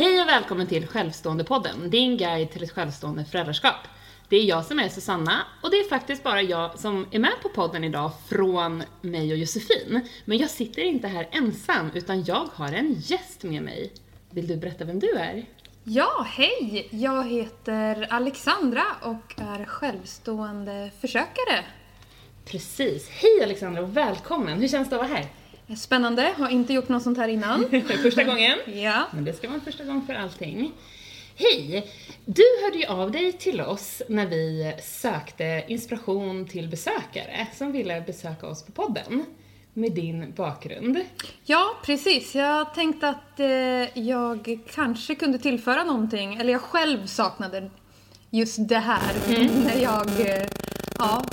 Hej och välkommen till Självstående-podden, din guide till ett självstående föräldraskap. Det är jag som är Susanna och det är faktiskt bara jag som är med på podden idag från mig och Josefin. Men jag sitter inte här ensam utan jag har en gäst med mig. Vill du berätta vem du är? Ja, hej! Jag heter Alexandra och är självstående försökare. Precis. Hej Alexandra och välkommen! Hur känns det att vara här? Spännande, har inte gjort något sånt här innan. första gången? Ja. Men det ska vara en första gång för allting. Hej! Du hörde ju av dig till oss när vi sökte inspiration till besökare som ville besöka oss på podden med din bakgrund. Ja, precis. Jag tänkte att eh, jag kanske kunde tillföra någonting, eller jag själv saknade just det här när jag, eh, ja,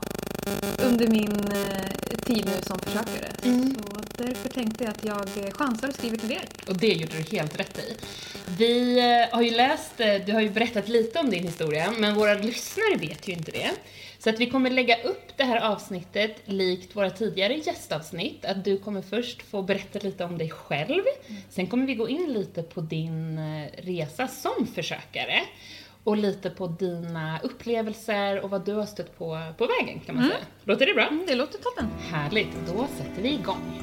under min eh, tid nu som försökare. Så därför tänkte jag att jag eh, chansar och skriver till er. Och det gjorde du helt rätt i. Vi eh, har ju läst, du har ju berättat lite om din historia, men våra lyssnare vet ju inte det. Så att vi kommer lägga upp det här avsnittet likt våra tidigare gästavsnitt, att du kommer först få berätta lite om dig själv, sen kommer vi gå in lite på din resa som försökare och lite på dina upplevelser och vad du har stött på på vägen kan man säga. Låter det bra? Mm, det låter toppen. Härligt, då sätter vi igång.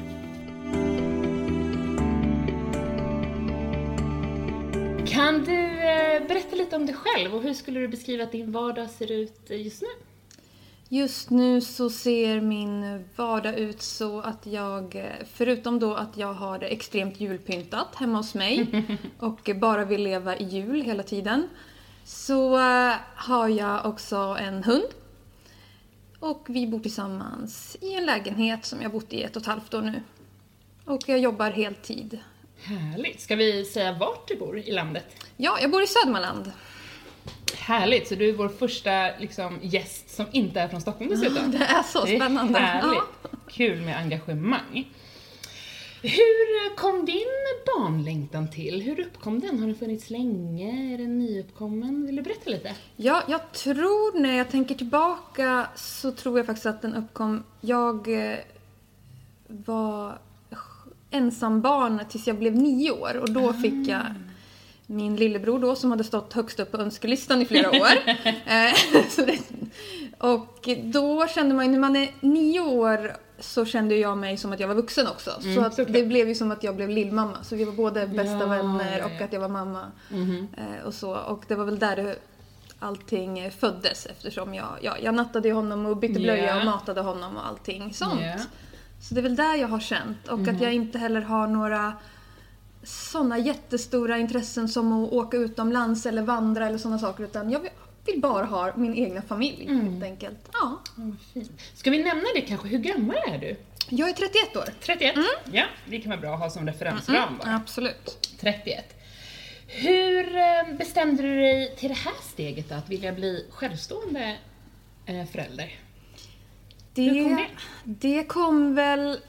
Kan du eh, berätta lite om dig själv och hur skulle du beskriva att din vardag ser ut just nu? Just nu så ser min vardag ut så att jag, förutom då att jag har extremt julpyntat hemma hos mig och bara vill leva i jul hela tiden, så eh, har jag också en hund. Och vi bor tillsammans i en lägenhet som jag bott i ett och ett halvt år nu. Och jag jobbar heltid. Härligt. Ska vi säga vart du bor i landet? Ja, jag bor i Södermanland. Härligt, så du är vår första liksom, gäst som inte är från Stockholm dessutom. Det är så Det är spännande. härligt. Ja. Kul med engagemang. Hur kom din barnlängtan till? Hur uppkom den? Har den funnits länge? Är den nyuppkommen? Vill du berätta lite? Ja, jag tror när jag tänker tillbaka så tror jag faktiskt att den uppkom... Jag eh, var ensam barn tills jag blev nio år och då fick jag min lillebror då som hade stått högst upp på önskelistan i flera år. Eh, och då kände man ju, när man är nio år så kände jag mig som att jag var vuxen också. Mm, så att såklart. det blev ju som att jag blev lillmamma. Så vi var både bästa Ja, vänner och att jag var mamma. Eh, och så. Och det var väl där allting föddes eftersom jag, ja, jag nattade honom och bytte blöja Ja. och matade honom och allting sånt. Ja. Så det är väl där jag har känt. Och att jag inte heller har några sådana jättestora intressen som att åka utomlands eller vandra eller sådana saker. Utan jag vill- bara ha min egna familj helt enkelt. Ja. Fint. Ska vi nämna det kanske? Hur gammal är du? Jag är 31 år. 31? Ja, det kan vara bra att ha som referensram bara. Absolut. 31. Hur eh, bestämde du dig till det här steget då, att vilja bli självstående eh, förälder? Hur kom det? det kom väl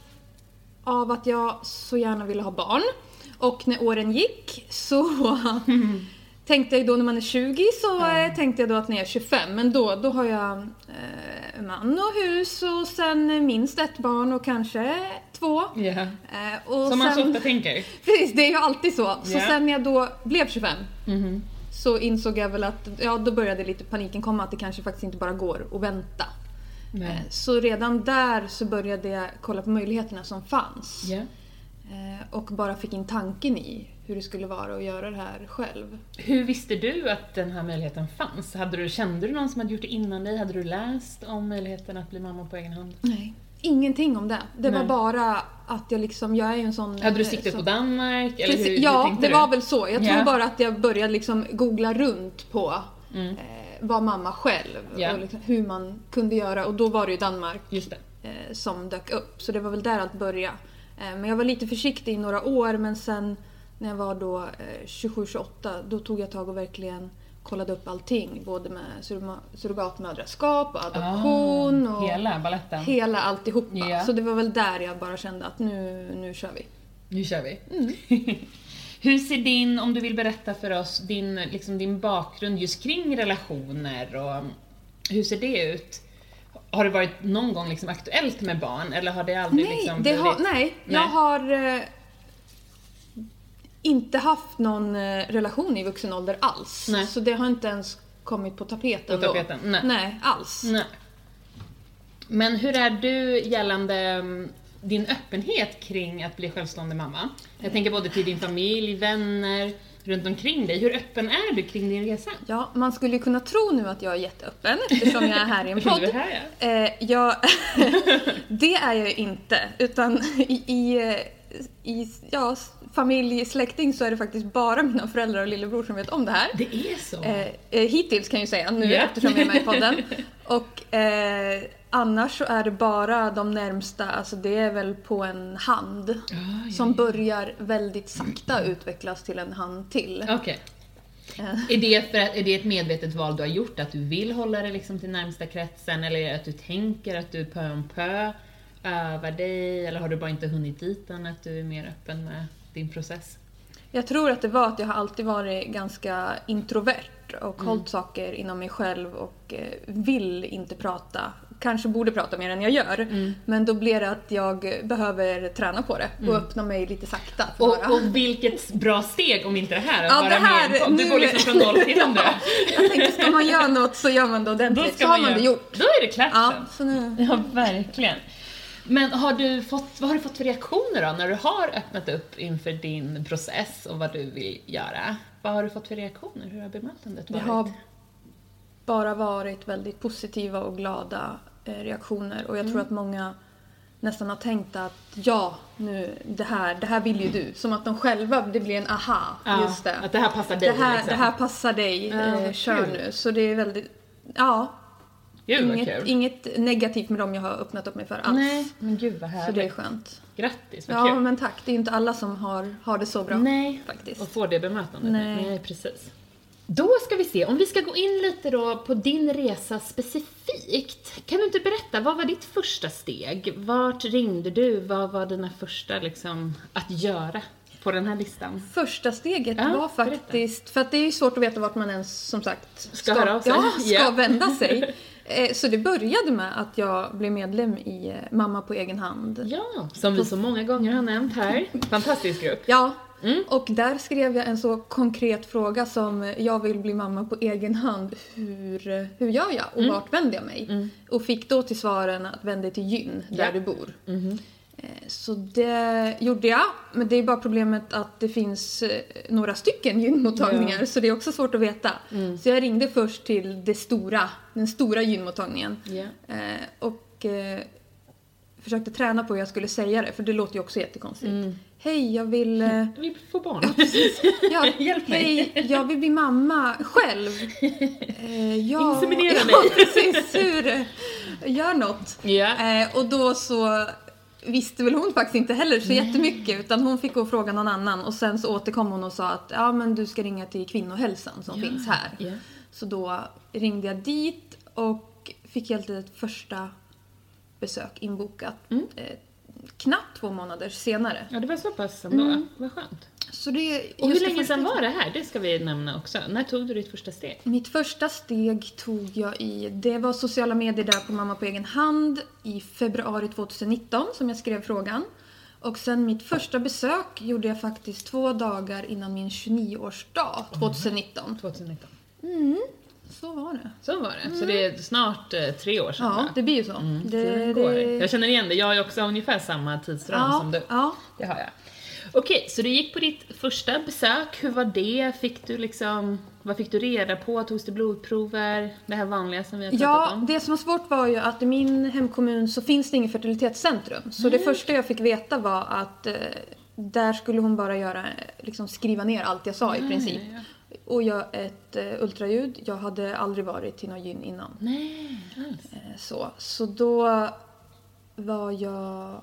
av att jag så gärna ville ha barn. Och när åren gick så tänkte jag då när man är 20 så eh, tänkte jag då att när jag är 25, men då, då har jag eh, man och hus och sen minst ett barn och kanske två. Ja. Eh, och Som man så ofta tänker. Precis, det är ju alltid så. Så Ja. sen när jag då blev 25 Mhm. så insåg jag väl att, ja då började lite paniken komma att det kanske faktiskt inte bara går att vänta. Eh, Så redan där så började jag kolla på möjligheterna som fanns. Eh, Och bara fick in tanken i hur det skulle vara att göra det här själv. Hur visste du att den här möjligheten fanns? Hade du, kände du någon som hade gjort det innan dig? Hade du läst om möjligheten att bli mamma på egen hand? Nej. Ingenting om det. Det var Nej. bara att jag liksom, jag är ju en sån... Hade du eh, siktet som- på Danmark? Eller hur, hur ja, tänkte det du? var väl så. Jag tror Ja. bara att jag började liksom googla runt på Mm. eh, vara mamma själv Ja. och liksom hur man kunde göra. Och då var det ju Danmark det. eh, som dök upp. Så det var väl där allt började. Eh, men jag var lite försiktig i några år men sen när jag var då eh, 27-28 då tog jag tag och verkligen kollade upp allting. Både med surrogatmödraskap och adoption Ah, och hela baletten. hela alltihopa. Ja. Så det var väl där jag bara kände att nu, nu kör vi. Nu kör vi. Mm. Hur ser din, om du vill berätta för oss, din, liksom din bakgrund just kring relationer och hur ser det ut? Har det varit någon gång liksom aktuellt med barn eller har det aldrig Nej, liksom det har, blivit- nej, jag Nej. har eh, inte haft någon eh, relation i vuxen ålder alls. Nej. Så det har inte ens kommit på tapeten På då. tapeten, nej. Nej, alls. Nej. Men hur är du gällande mm, din öppenhet kring att bli självstående mamma? Jag tänker både till din familj, vänner, runt omkring dig. Hur öppen är du kring din resa? Ja, man skulle kunna tro nu att jag är jätteöppen eftersom jag är här i en Du podd. är här ja. Eh, jag, det är jag ju inte. Utan i, i, i ja, familj, släkting så är det faktiskt bara mina föräldrar och lillebror som vet om det här. Det är så? Eh, eh, hittills kan jag ju säga nu Ja. eftersom jag är med i podden. Och eh, annars så är det bara de närmsta, alltså det är väl på en hand. Ah, ja, Som ja. börjar väldigt sakta utvecklas till en hand till. Okej. Eh, Är det, för att, är det ett medvetet val du har gjort, att du vill hålla det liksom till närmsta kretsen, eller att du tänker att du pö om pö övar dig, eller har du bara inte hunnit dit än, att du är mer öppen med din process? Jag tror att det var att jag har alltid varit ganska introvert och Mm. hållit saker inom mig själv och eh, vill inte prata. Kanske borde prata mer än jag gör. Mm. Men då blir det att jag behöver träna på det och öppna mig lite sakta. Och, bara. och vilket bra steg om inte det här, Ja, vara det här- podd. Du nu- går liksom från noll till hundra. Jag tänkte, ska man göra något så gör man det Då ordentligt. ska Så har man göra- det gjort. Då är det klart Ja, nu... Ja, verkligen. Men har du fått, vad har du fått för reaktioner då, när du har öppnat upp inför din process och vad du vill göra? Vad har du fått för reaktioner? Hur har bemötandet Det varit? har bara varit väldigt positiva och glada eh, reaktioner och jag Mm. tror att många nästan har tänkt att ja, nu, det här, det här vill ju du. Som att de själva, det blir en aha, Ja, just det. Att det här passar dig Det här, liksom. det här passar dig, Ja, eh, kör nu. Så det är väldigt, ja, Gud vad inget, kul. inget negativt med dem jag har öppnat upp mig för alls. Nej, men gud vad Så det är härligt. skönt. Grattis, vad Ja, kul. men tack. Det är ju inte alla som har, har det så bra. Nej, Faktiskt. och få det bemötandet. Nej. Nej, precis. Då ska vi se, om vi ska gå in lite då på din resa specifikt. Kan du inte berätta, vad var ditt första steg? Vart ringde du? Vad var dina första liksom att göra på den här listan? Första steget Ja, var berätta. faktiskt, för att det är ju svårt att veta vart man ens som sagt Ska höra av sig. Ja, ska Ja. vända sig. Eh, Så det började med att jag blev medlem i eh, Mamma på egen hand. Ja, som vi så många gånger har nämnt här. Fantastisk grupp. Ja, Mm. och där skrev jag en så konkret fråga som eh, jag vill bli mamma på egen hand. Hur, hur gör jag och Mm. vart vänder jag mig? Och fick då till svaren att vända dig till gyn där Ja. du bor. Mhm. Eh, Så det gjorde jag, men det är bara problemet att det finns eh, några stycken gynmottagningar så det är också svårt att veta. Mm. Så jag ringde först till det stora, den stora gynmottagningen Ja. eh, och eh, försökte träna på hur jag skulle säga det för det låter ju också jättekonstigt. Mm. Hej, jag vill... Jag vill få barn. Ja, Hjälp mig. Hej, jag vill bli mamma själv. Ja, Inseminera ja, mig. precis. Hur? Gör något. Ja. Eh, och då så visste väl hon faktiskt inte heller så jättemycket utan hon fick gå och fråga någon annan och sen så återkom hon och sa att ja men du ska ringa till kvinnohälsan som Ja, finns här. ja. Så då ringde jag dit och fick helt ett första besök inbokat. Mm. Knappt två månader senare. Ja, det var så pass ändå. Mm. Vad skönt. Så det, Och hur länge sedan var det här? Det ska vi nämna också. När tog du ditt första steg? Mitt första steg tog jag i, det var sociala medier där på Mamma på egen hand i februari 2019 som jag skrev frågan. Och sen mitt första besök gjorde jag faktiskt två dagar innan min 29-årsdag 2019. 2019. Så var det. Så var det. Så det är snart eh, tre år sedan Ja, va? det blir ju så. Mm, det, tiden går. det- Jag känner igen det. Jag har ju också ungefär samma tidsram ja, som du. Ja, Det har jag. Okej, så du gick på ditt första besök. Hur var det? Fick du liksom, vad fick du reda på? Togs det blodprover? Det här vanliga som vi har pratat Ja, om? det som var svårt var ju att i min hemkommun så finns det inget fertilitetscentrum. Så det första jag fick veta var att eh, där skulle hon bara göra, eh, liksom skriva ner allt jag sa i princip. Och göra ett eh, ultraljud. Jag hade aldrig varit till någon gyn innan. Nej, alls. Eh, så. så då var jag...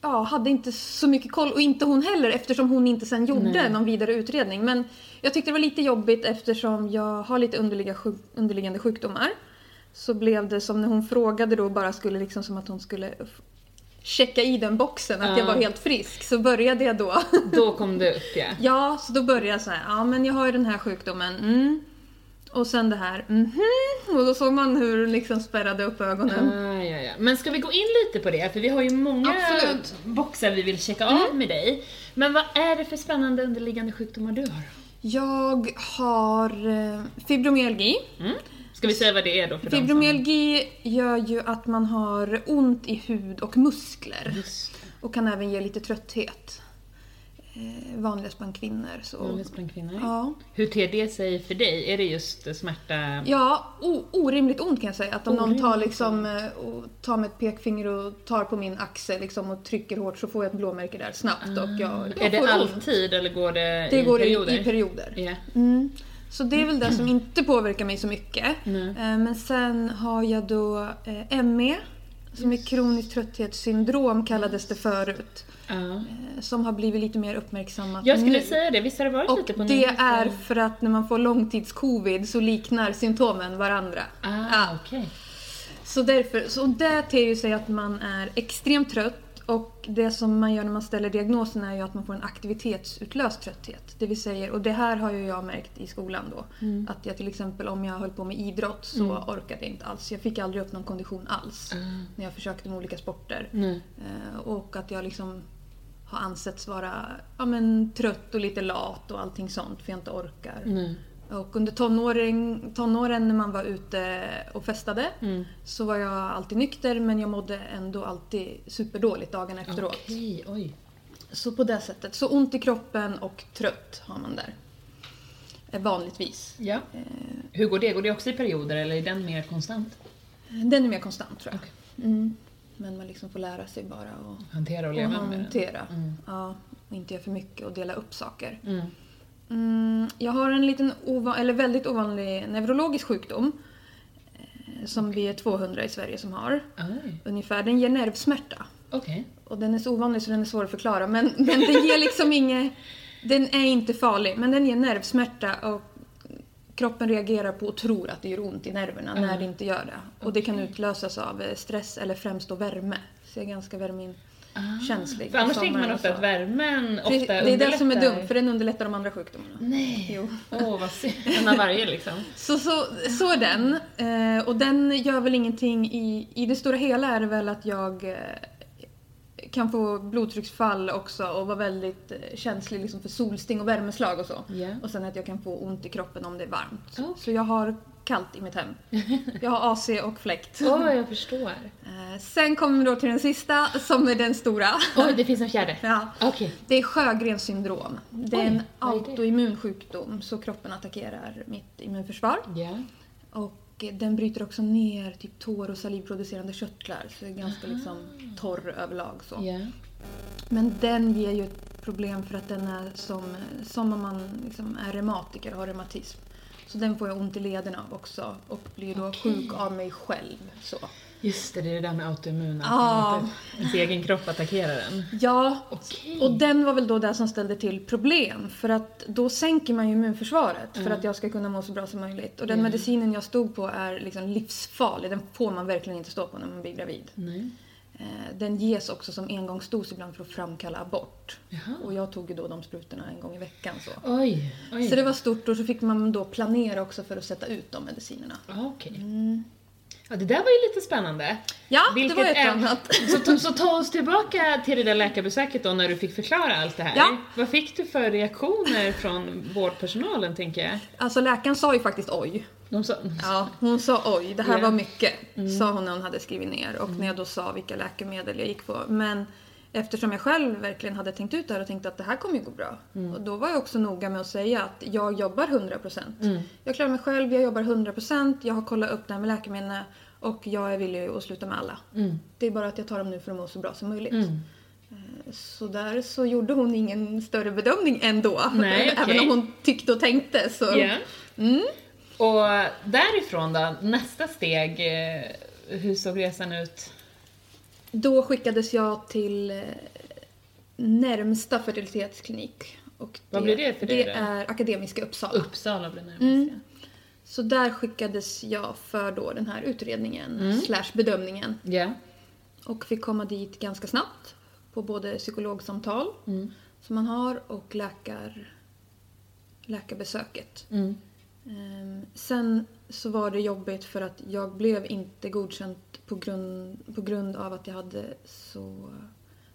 Ja, hade inte så mycket koll och inte hon heller eftersom hon inte sen gjorde Nej. någon vidare utredning. Men jag tyckte det var lite jobbigt eftersom jag har lite underliga underliggande sjukdomar. Så blev det som när hon frågade då bara skulle liksom som att hon skulle checka i den boxen att jag Ja. var helt frisk. Så började jag då. Då kom det upp ja. ja, så då började jag så här, ja men jag har ju den här sjukdomen. Mm. Och sen det här mhm, och då såg man hur liksom spärrade upp ögonen. Ah, ja, ja. Men ska vi gå in lite på det? För vi har ju många Absolut. boxar vi vill checka av med dig. Men vad är det för spännande underliggande sjukdomar du har? Jag har eh, fibromyalgi. Mm. Ska vi säga vad det är då för Fibromyalgi gör ju att man har ont i hud och muskler. som... Just det. Och kan även ge lite trötthet. Eh, vanligast bland kvinnor. Så. Vanligast bland kvinnor. Ja. Hur ter det sig för dig? Är det just smärta? Ja, orimligt ont kan jag säga. Att om någon tar, Orimligt liksom, eh, och tar med ett pekfinger och tar på min axel liksom, och trycker hårt så får jag ett blåmärke där snabbt. Och jag, jag är det får ont. alltid eller går det, Det i går perioder? i, i perioder. Ja. Mm. Så det är väl det som inte påverkar mig så mycket. Nej. Eh, Men sen har jag då eh, ME, som är kroniskt trötthetssyndrom kallades det förut. Ja. eh, Som har blivit lite mer uppmärksammat Jag skulle nu. säga det, visst har det varit Och lite på det är för att när man får långtidscovid så liknar symptomen varandra. Ah, Ja. okej. Så därför, så det ter ju sig att man är extremt trött och det som man gör när man ställer diagnosen är ju att man får en aktivitetsutlöst trötthet. Det vill säga, och det här har ju jag märkt i skolan då. Mm. Att jag till exempel om jag höll på med idrott så orkade jag inte alls. Jag fick aldrig upp någon kondition alls Ah. när jag försökte med olika sporter. Nej. Eh, och att jag liksom har ansetts vara ja, men, trött och lite lat och allting sånt för jag inte orkar. Och under tonåren, tonåren när man var ute och festade Mm. så var jag alltid nykter men jag mådde ändå alltid superdåligt dagen efteråt. Okej, oj. Så på det sättet. Så ont i kroppen och trött har man där. Eh, Vanligtvis. Ja. Eh, Hur går det? Går det också i perioder eller är den mer konstant? Den är mer konstant tror jag. Okej. Mm. Men man liksom får lära sig bara att Hantera och och leva med den? hantera. Mm. Ja, och inte göra för mycket och dela upp saker. Mm. Mm, jag har en liten ova- eller väldigt ovanlig neurologisk sjukdom. eh, Som vi är 200 i Sverige som har. Oj. Ungefär. Den ger nervsmärta. Okej. Och den är så ovanlig så den är svår att förklara. Men, men den ger liksom inget... Den är inte farlig, men den ger nervsmärta och kroppen reagerar på och tror att det gör ont i nerverna när Mm. det inte gör det. Och det kan utlösas av eh, stress eller främst då värme. Så jag är ganska värmekänslig. Ah. För annars tänker man ofta att värmen ofta det, det är det som är dumt, för den underlättar de andra sjukdomarna. Nej! Åh, vad synd. En av varje liksom. Så, så, så är den. Eh, och den gör väl ingenting i... I det stora hela är det väl att jag eh, kan få blodtrycksfall också och vara väldigt eh, känslig liksom för solsting och värmeslag och så. Ja. Och sen att jag kan få ont i kroppen om det är varmt. Okej. Så jag har kallt i mitt hem. Jag har AC och fläkt. Åh, jag förstår. Eh, sen kommer vi då till den sista som är den stora. Oj, det finns en fjärde. Ja. Okej. Det är Sjögrens syndrom. Det är Oj, en autoimmun sjukdom så kroppen attackerar mitt immunförsvar. Ja. Och den bryter också ner typ tår och salivproducerande körtlar så det är ganska liksom torr överlag. Så. Ja. Men den ger ju ett problem för att den är som, som om man liksom är reumatiker och har reumatism. Så den får jag ont i lederna av också och blir då Okej. sjuk av mig själv. Så. Just det, det är det där med autoimmun. att inte- Ens egen kropp attackerar den. Ja, Okej. och den var väl då det som ställde till problem. För att då sänker man ju immunförsvaret för Mm. att jag ska kunna må så bra som möjligt. Och den Mm. medicinen jag stod på är liksom livsfarlig. Den får man verkligen inte stå på när man blir gravid. Nej. Eh, Den ges också som engångsdos ibland för att framkalla abort. Jaha. Och jag tog ju då de sprutorna en gång i veckan. Så. Oj. Oj. så det var stort och så fick man då planera också för att sätta ut de medicinerna. Ja, Okej. Ja, det där var ju lite spännande. Ja, Vilket det var ett är- annat. Så, ta- så ta oss tillbaka till det där läkarbesöket då när du fick förklara allt det här. Ja. Vad fick du för reaktioner från vårdpersonalen tänker jag? Alltså läkaren sa ju faktiskt oj. De sa, Ja, hon sa oj, det här. Mm. var mycket. Sa hon när hon hade skrivit ner och när jag då sa vilka läkemedel jag gick på. Men eftersom jag själv verkligen hade tänkt ut det här och tänkte att det här kommer ju gå bra. Mm. Och då var jag också noga med att säga att jag jobbar 100%. Mm. Jag klarar mig själv, jag jobbar 100%, jag har kollat upp det här med läkemedlen och jag är villig att sluta med alla. Mm. Det är bara att jag tar dem nu för att må så bra som möjligt. Mm. Så där så gjorde hon ingen större bedömning ändå. Nej, okej. Även om hon tyckte och tänkte så. Ja. Mm. Och därifrån då, nästa steg, eh, hur såg resan ut? Då skickades jag till eh, närmsta fertilitetsklinik. Och Vad blir det för dig Det är Akademiska Uppsala. Uppsala blir närmast Mm. ja. Så där skickades jag för då den här utredningen, slash bedömningen. Ja. Och fick komma dit ganska snabbt på både psykologsamtal Mm. som man har och läkar, läkarbesöket. Mm. Ehm, sen så var det jobbigt för att jag blev inte godkänd på grund, på grund av att jag hade så,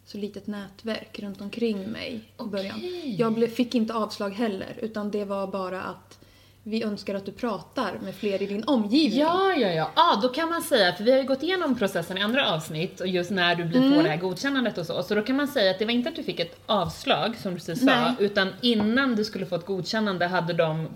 så litet nätverk runt omkring mig i början. Okej. Jag blev, fick inte avslag heller utan det var bara att vi önskar att du pratar med fler i din omgivning. Ja, ja, ja. Ah, då kan man säga, för vi har ju gått igenom processen i andra avsnitt och just när du blir får det här godkännandet och så. Så då kan man säga att det var inte att du fick ett avslag, som du precis sa, utan innan du skulle få ett godkännande hade de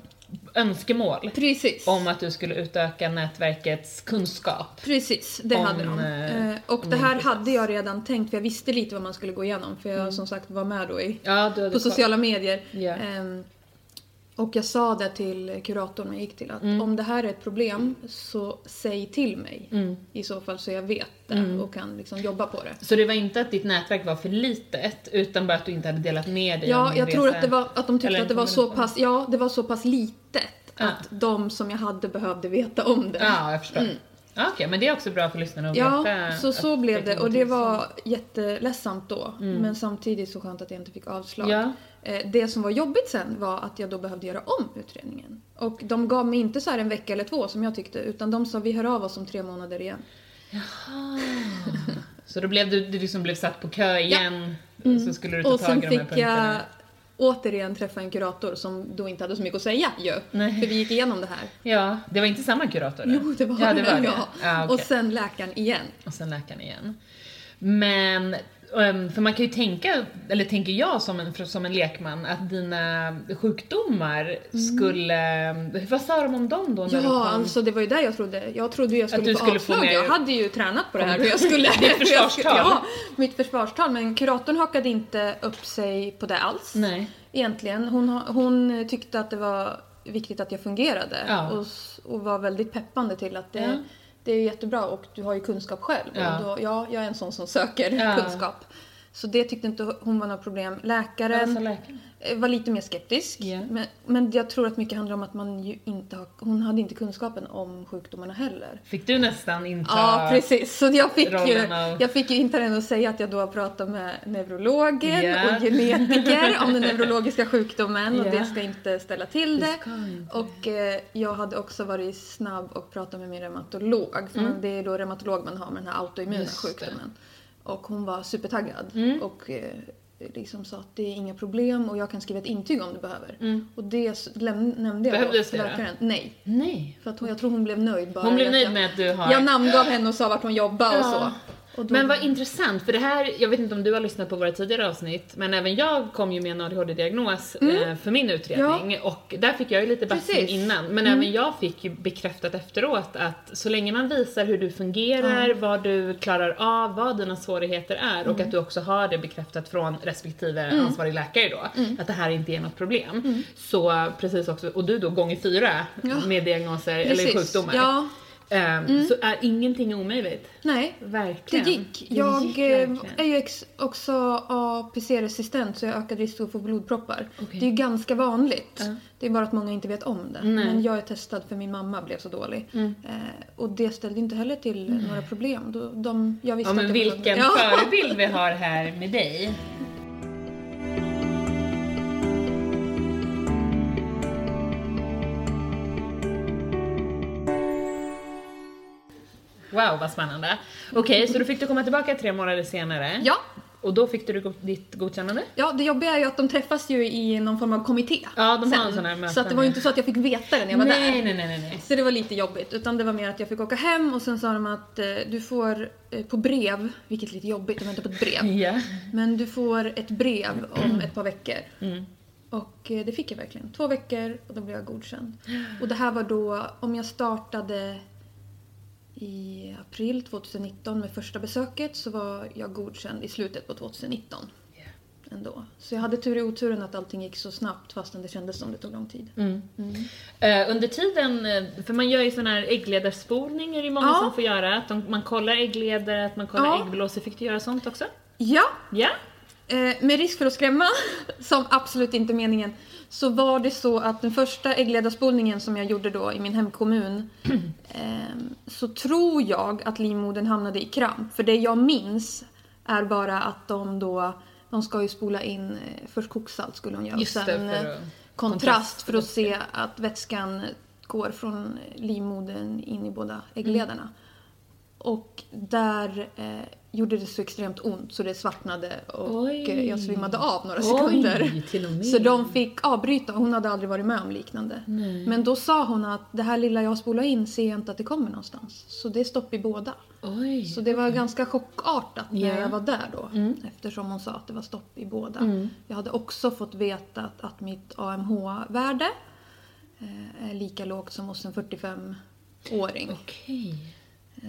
önskemål Precis. om att du skulle utöka nätverkets kunskap. Precis, det hade de. eh, Eh, och det här hade jag redan tänkt för jag visste lite vad man skulle gå igenom för jag som sagt var med då i, Ja, på sociala medier. Ja. Ehm, och jag sa det till kuratorn jag gick till att Mm. om det här är ett problem så säg till mig Mm. i så fall så jag vet det och kan liksom jobba på det. Så det var inte att ditt nätverk var för litet, utan bara att du inte hade delat med dig Ja, jag tror att, det var, att de tyckte Eller att det var så pass, ja, det var så pass litet Ja. att de som jag hade behövde veta om det. Ja, jag förstår. Ja, Okej, men det är också bra för lyssnarna att Ja, veta. så så att blev det och det så. var jätteledsamt då. Men samtidigt så skönt att jag inte fick avslag. Ja. Eh, Det som var jobbigt sen var att jag då behövde göra om utredningen. Och de gav mig inte så här en vecka eller två som jag tyckte utan de sa vi hör av oss om tre månader igen. Så då blev du, du liksom blev satt på kö igen, så skulle du ta Och tag sen i de här fick punkterna. jag återigen träffa en kurator som då inte hade så mycket att säga ju. Nej. För vi gick igenom det här. Ja, det var inte samma kurator? Jo, det var ja, det. Var det. Ja. Ja, Och okej. sen läkaren igen. Och sen läkaren igen. Men, för man kan ju tänka, eller tänker jag som en, som en lekman, att dina sjukdomar skulle... Vad sa de om dem då? När du kom? Mm. Ja, alltså det var ju där jag trodde. Jag trodde jag skulle du få skulle få avslag. mer- Jag hade ju tränat på det här hur jag skulle... Ditt försvarstal. Ja, mitt försvarstal. Men kuratorn hakade inte upp sig på det alls. Nej. Egentligen. Hon, hon tyckte att det var viktigt att jag fungerade. Ja. Och, och var väldigt peppande till att det, Ja. Det är jättebra och du har ju kunskap själv. Ja. Då, ja, jag är en sån som söker Ja. kunskap. Så det tyckte inte hon var något problem. Läkaren eh, var lite mer skeptisk. Ja. Men, men jag tror att mycket handlar om att man ju inte har, hon hade inte kunskapen om sjukdomarna heller. Fick du nästan inta... Ja, precis. Så jag fick, ju, av- jag fick ju inte den att säga att jag då har pratat med neurologen Ja. och genetiker om den neurologiska sjukdomen och Ja. det ska inte ställa till det. inte. Och eh, jag hade också varit snabb och pratat med min reumatolog. För man, det är då reumatolog man har med den här autoimmuna Mm. Just det. Och hon var supertaggad Mm. och eh, liksom sa att det är inga problem och jag kan skriva ett intyg om du behöver. Och det nämnde jag Mm. Behövdes till läkaren. Nej. Nej. För att hon, jag tror hon blev nöjd bara. Hon blev nöjd jag, med att du har... Jag namngav henne och sa vart hon jobbade och Ja. så. Då, Men vad intressant, för det här, jag vet inte om du har lyssnat på våra tidigare avsnitt, men även jag kom ju med en ADHD-diagnos eh, för min utredning och där fick jag ju lite bassning Mm. Mm. innan, men även jag fick ju bekräftat efteråt att så länge man visar hur du fungerar, vad du klarar av, vad dina svårigheter är Mm. och att du också har det bekräftat från respektive ansvarig läkare då, Mm. att det här inte är något problem. Så precis också, och du då gånger fyra Ja. med diagnoser eller Precis. sjukdomar. Ja, Ehm, Så är ingenting omöjligt. nej. Det Verkligen. gick. Det Jag gick eh, är ju också APC-resistent så jag har ökad risk att få blodproppar. Okej. Det är ju ganska vanligt. Ja. Det är bara att många inte vet om det. Nej. Men jag är testad för min mamma blev så dålig. Mm. Eh, och det ställde inte heller till några problem. Då, de, jag visste Ja men vilken förebild vi har här med dig. Wow vad spännande. Okej, så då fick du komma tillbaka tre månader senare. Ja. Och då fick du ditt godkännande? Ja, det jobbiga är ju att de träffas ju i någon form av kommitté. Ja, de har sen. en sån här möten. Så att det var ju inte så att jag fick veta det när jag var nej, där. nej, nej, nej, nej. Så det var lite jobbigt. Utan det var mer att jag fick åka hem och sen sa de att eh, du får eh, på brev, vilket är lite jobbigt att vänta på ett brev. Ja. Men du får ett brev om ett par veckor. Mm. Och eh, det fick jag verkligen. Två veckor och då blev jag godkänd. Och det här var då, om jag startade i april 2019 med första besöket så var jag godkänd i slutet på 2019 ändå. Så jag hade tur i oturen att allting gick så snabbt fastän det kändes som det tog lång tid. Mm. Eh, under tiden, eh, för man gör ju sån här äggledarspolning är det många Ja. som får göra. Att de, man kollar äggledare, att man kollar Ja. äggblåsor. Fick du göra sånt också? Ja, Ja. Eh, med risk för att skrämma, som absolut inte är meningen, så var det så att den första äggledarspolningen som jag gjorde då i min hemkommun ehm, så tror jag att livmodern hamnade i kramp. För det jag minns är bara att de då, de ska ju spola in, eh, först koksalt skulle hon göra Just och det, sen för eh, kontrast för att se att vätskan går från livmodern in i båda äggledarna. Och där eh, gjorde det så extremt ont så det svartnade och Oj. eh, jag svimmade av några sekunder. Oj, med. Så de fick avbryta. Hon hade aldrig varit med om liknande. Nej. Men då sa hon att det här lilla jag spolar in ser jag inte att det kommer någonstans. Så det är stopp i båda. Oj. Så det var ganska chockartat när Ja. jag var där då. Mm. Eftersom hon sa att det var stopp i båda. Mm. Jag hade också fått veta att, att mitt AMH-värde eh, är lika lågt som hos en 45-åring. Okej.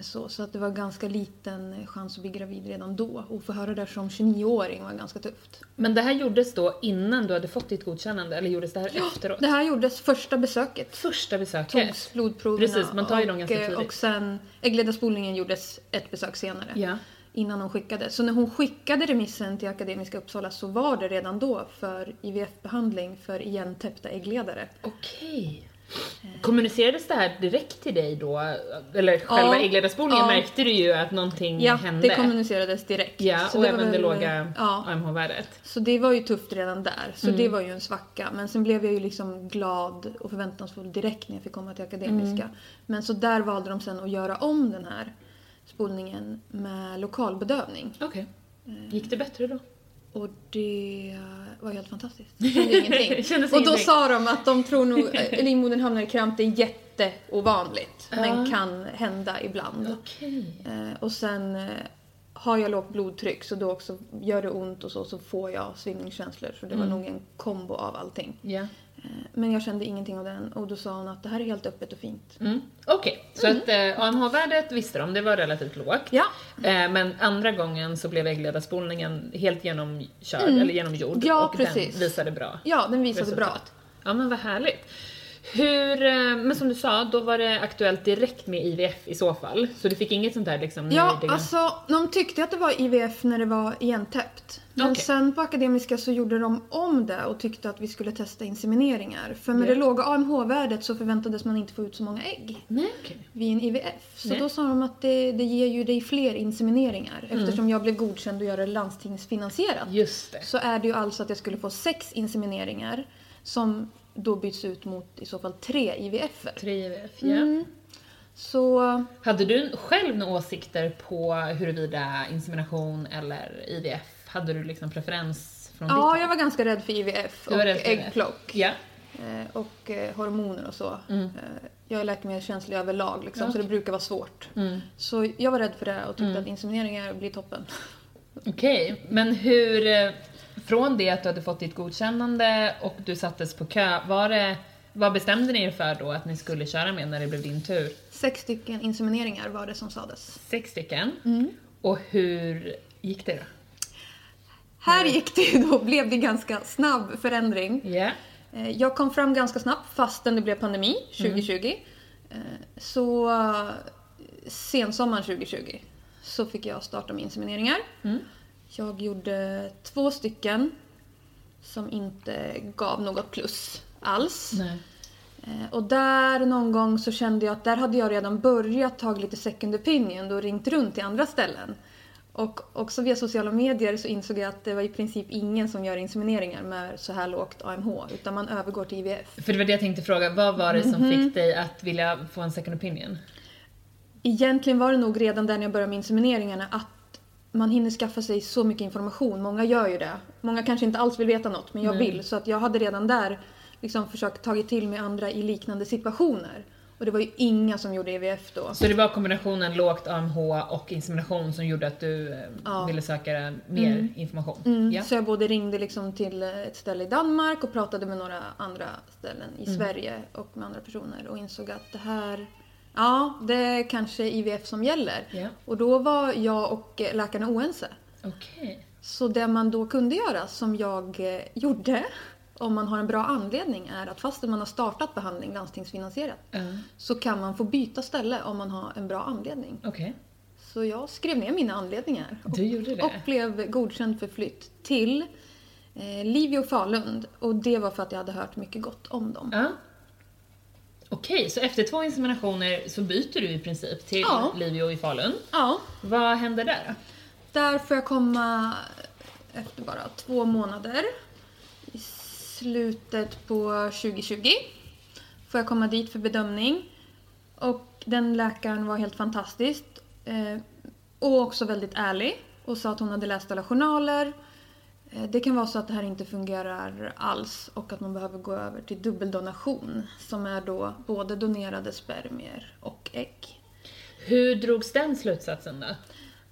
Så, så att det var ganska liten chans att bli gravid redan då. Och få höra det som 29-åring var ganska tufft. Men det här gjordes då innan du hade fått ditt godkännande eller gjordes det här efteråt? Det här gjordes första besöket. Första besöket? Togs blodproverna. Precis, man tar ju dem ganska tidigt. Och sen äggledarspolningen gjordes ett besök senare. Ja. innan hon skickade. Så när hon skickade remissen till Akademiska Uppsala så var det redan då för IVF-behandling för igentäppta äggledare. Okej. Kommunicerades det här direkt till dig då? Eller själva Ja, äggledarspolningen ja. märkte du ju att någonting Ja, hände? det kommunicerades direkt. Ja, och det även det låga Ja, AMH-värdet. så det var ju tufft redan där. Så Mm. det var ju en svacka. Men sen blev jag ju liksom glad och förväntansfull direkt när jag fick komma till Akademiska. Mm. Men så där valde de sen att göra om den här spolningen med lokalbedövning. Okej. Gick det bättre då? Och det var helt fantastiskt. Jag kände ingenting. Kändes och då ingenting. sa de att de tror nog eh, livmodern hamnar i kramp, det är jätteovanligt. Men Ja. kan hända ibland. Okej. Eh, och sen eh, har jag lågt blodtryck så då också gör det ont och så, så får jag svimningskänslor. Så det var Mm. nog en kombo av allting. Ja. Eh, men jag kände ingenting av den och då sa hon att det här är helt öppet och fint. Mm. Okej, så att eh, AMH-värdet visste de, det var relativt lågt. Ja, Eh, men andra gången så blev äggledarspolningen helt genomkörd, Mm. eller genomgjord, Ja, och precis. den visade bra ja den visade bra. resultat. Ja men vad härligt. Hur, eh, men som du sa, då var det aktuellt direkt med IVF i så fall. Så du fick inget sånt där liksom? Ja, det- alltså de tyckte att det var IVF när det var igentäppt. Men Okej. sen på Akademiska så gjorde de om det och tyckte att vi skulle testa insemineringar. För med Ja. det låga AMH-värdet så förväntades man inte få ut så många ägg Nej, vid en IVF. Så Nej. då sa de att det, det ger ju dig fler insemineringar. Eftersom jag blev godkänd att göra det landstingsfinansierat. Just det. Så är det ju alltså att jag skulle få sex insemineringar som då byts ut mot i så fall tre IVF-er. Tre IVF, ja. Mm. Så Hade du själv några åsikter på huruvida insemination eller IVF, hade du liksom preferens från ditt Ja, jag var ganska rädd för IVF och äggplock. Ja. eh, Och eh, hormoner och så. Mm. Eh, Jag är läkemedelskänslig överlag liksom, Ja. så det brukar vara svårt. Mm. Så jag var rädd för det och tyckte Mm. att insemineringar blir toppen. Okej, men hur, från det att du hade fått ditt godkännande och du sattes på kö, var det, vad bestämde ni er för då att ni skulle köra med när det blev din tur? Sex stycken insemineringar var det som sades. Sex stycken. Mm. Och hur gick det då? Här gick det ju då, blev det ganska snabb förändring. Eh, Jag kom fram ganska snabbt fastän det blev pandemi 2020. Eh, Så sensommaren 2020 så fick jag starta med insemineringar. Mm. Jag gjorde två stycken som inte gav något plus alls. Nej. Eh, Och där någon gång så kände jag att där hade jag redan börjat ta lite second opinion och ringt runt till andra ställen. Och också via sociala medier så insåg jag att det var i princip ingen som gör insemineringar med så här lågt AMH utan man övergår till IVF. För det var det jag tänkte fråga, vad var det som Mhm. fick dig att vilja få en second opinion? Egentligen var det nog redan där när jag började med insemineringarna att man hinner skaffa sig så mycket information. Många gör ju det. Många kanske inte alls vill veta något men jag Nej. vill. Så att jag hade redan där liksom försökt tagit till mig andra i liknande situationer. Och det var ju inga som gjorde IVF då. Så det var kombinationen lågt AMH och insemination som gjorde att du eh, Ja. ville söka mer Mm. information? Mm, Ja. Så jag både ringde liksom till ett ställe i Danmark och pratade med några andra ställen i Mm. Sverige och med andra personer och insåg att det här, ja, det är kanske IVF som gäller. ja. Och då var jag och läkarna oense. Okej. Så det man då kunde göra, som jag eh, gjorde, om man har en bra anledning, är att fastän man har startat behandling landstingsfinansierat Ja. så kan man få byta ställe om man har en bra anledning. Okej. Så jag skrev ner mina anledningar och och blev godkänd för flytt till eh, Livio Falun. Och det var för att jag hade hört mycket gott om dem. Ja. Okej, så efter två inseminationer så byter du i princip till Ja. Livio i Falun. Ja, Vad händer där där får jag komma efter bara två månader. Slutet på 2020. får jag komma dit för bedömning. Och den läkaren var helt fantastisk. Eh, och också väldigt ärlig. Och sa att hon hade läst alla journaler. Eh, det kan vara så att det här inte fungerar alls och att man behöver gå över till dubbeldonation. Som är då både donerade spermier och ägg. Hur drogs den slutsatsen då?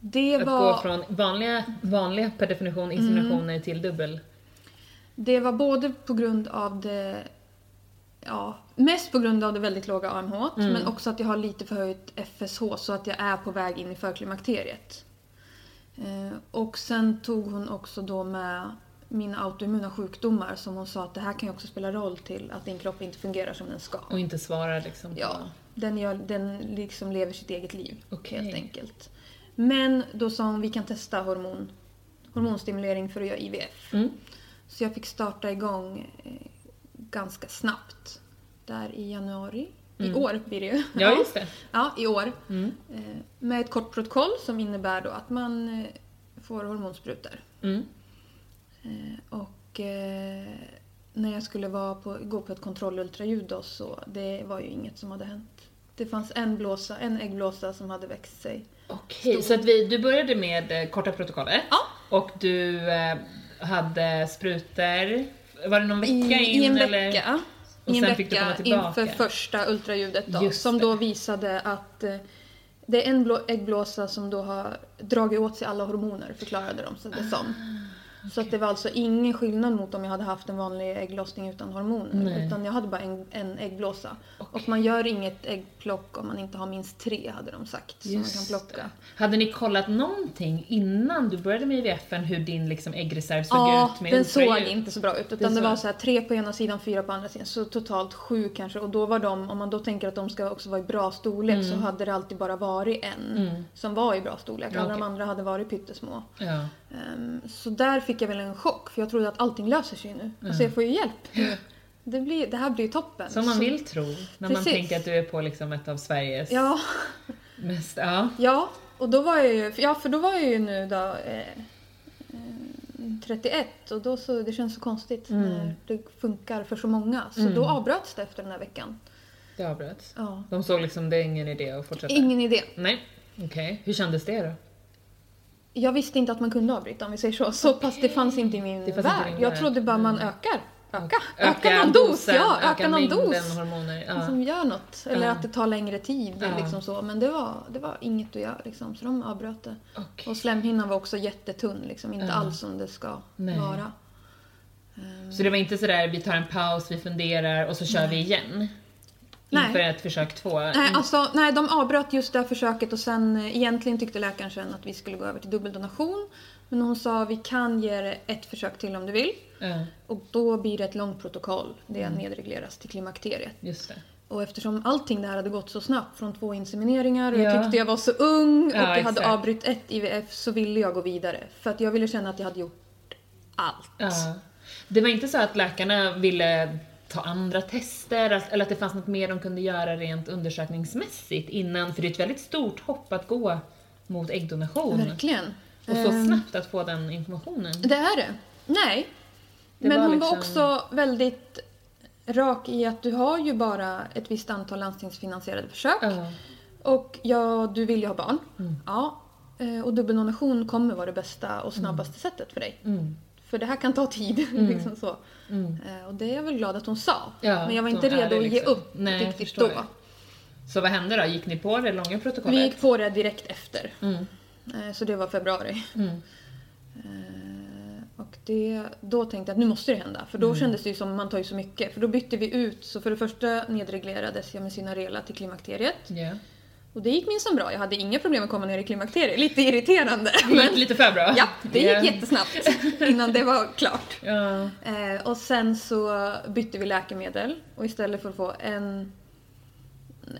Det Att var... gå från vanliga, vanliga per definition inseminationer till dubbel? Det var både på grund av det... Ja, mest på grund av det väldigt låga AMH men också att jag har lite förhöjt FSH så att jag är på väg in i förklimakteriet. Eh, och sen tog hon också då med mina autoimmuna sjukdomar som hon sa att det här kan ju också spela roll till att din kropp inte fungerar som den ska. Och inte svara liksom på... Ja, den, gör, den liksom lever sitt eget liv Okej. helt enkelt. Men då sa hon vi kan testa hormon, hormonstimulering för att göra IVF. Mm. Så jag fick starta igång eh, ganska snabbt. Där i januari. I år blir det ju. Mm. Ja, just det. Ja, i år. Mm. Eh, med ett kort protokoll som innebär då att man eh, får hormonsprutor. Mm. Och när jag skulle vara på, gå på ett kontrollultraljud då så det var ju inget som hade hänt. Det fanns en blåsa, en äggblåsa som hade växt sig. Okej, så att vi, du började med korta protokollet Ja. och du hade sprutor, var det någon vecka in I en eller? vecka. Och I en sen fick du komma vecka tillbaka. inför första ultraljudet då. Just som det. då visade att eh, det är en blå, äggblåsa som då har dragit åt sig alla hormoner förklarade de det som. Så att det var alltså ingen skillnad mot om jag hade haft en vanlig ägglossning utan hormoner. Nej. Utan jag hade bara en, en äggblåsa. Och man gör inget äggplock om man inte har minst tre hade de sagt. Som man kan plocka. det. Hade ni kollat någonting innan du började med IVFen hur din liksom äggreserv såg Ja, ut med den såg inte så bra ut. Det Utan det, såg- var så här, tre på ena sidan, fyra på andra sidan. Så totalt sju kanske. Och då var de, om man då tänker att de ska också vara i bra storlek så hade det alltid bara varit en Mm. som var i bra storlek. Alla Okej. de andra hade varit pyttesmå. Ja. Ehm, så där fick jag väl en chock för jag trodde att allting löser sig nu. Alltså jag får ju hjälp. Det, blir, det här blir ju toppen. Som man Så- vill tro när man Precis. tänker att du är på liksom ett av Sveriges Ja, mest... Ja. ja, och då var jag ju, ja för då var jag ju nu då eh, eh, 31 och då så, det känns så konstigt Mm. när det funkar för så många. Så då avbröts det efter den här veckan. Det avbröts. Ja. De såg liksom, det är ingen idé att fortsätta? Ingen idé. Nej, okej. Hur kändes det då? Jag visste inte att man kunde avbryta om vi säger så. Så pass det fanns inte i min inte värld. din Jag trodde bara man Mm. ökar. Öka. Öka, Öka någon dos. dosen, Ja, öka, öka någon dos. hormoner. Ja. Som gör något. Eller Ja. att det tar längre tid. Ja. Liksom så. Men det var, det var inget att göra. Liksom. Så de avbröt det. Okej. Och slemhinnan var också jättetunn. Liksom. Inte Ja. alls som det ska Nej. vara. Så det var inte sådär, vi tar en paus, vi funderar och så kör vi igen? Nej. Inför ett försök två? Nej, alltså, nej, de avbröt just det här försöket och sen eh, egentligen tyckte läkaren sen att vi skulle gå över till dubbeldonation. Men hon sa vi kan ge det ett försök till om du vill. Ja, Och då blir det ett långt protokoll. Det Mm. nedregleras till klimakteriet. just det. Och eftersom allting det här hade gått så snabbt från två insemineringar och Ja. jag tyckte jag var så ung och Ja, jag hade avbrutit ett IVF så ville jag gå vidare. För att jag ville känna att jag hade gjort allt. Ja. Det var inte så att läkarna ville ta andra tester, att- eller att det fanns något mer de kunde göra rent undersökningsmässigt innan, för det är ett väldigt stort hopp att gå mot äggdonation. Verkligen. Och så Ehm, snabbt att få den informationen. Det är det. Nej. Det Men var hon var liksom- också väldigt rak i att du har ju bara ett visst antal landstingsfinansierade försök. Ja. Och ja, du vill ju ha barn. Mm. Ja. eh, Och dubbeldonation kommer vara det bästa och snabbaste sättet för dig. Mm. För det här kan ta tid. liksom så. Mm. Eh, Och det är jag väl glad att hon sa. Ja, Men jag var inte redo det att ge liksom. upp Nej, jag riktigt då. det. Så vad hände då? Gick ni på det långa protokollet? Vi gick på det direkt efter. Mm. Eh, Så det var februari. Mm. Eh, Och det, då tänkte jag att nu måste det hända. För då Mm. kändes det ju som man tar ju så mycket. För då bytte vi ut. Så för det första nedreglerades jag med Synarela till klimakteriet. Ja. Och det gick minst bra. Jag hade inga problem att komma ner i klimakteriet. Lite irriterande. Det gick lite för bra? Ja, det gick Ja. jättesnabbt innan det var klart. Ja. Eh, och sen så bytte vi läkemedel. Och istället för att få en,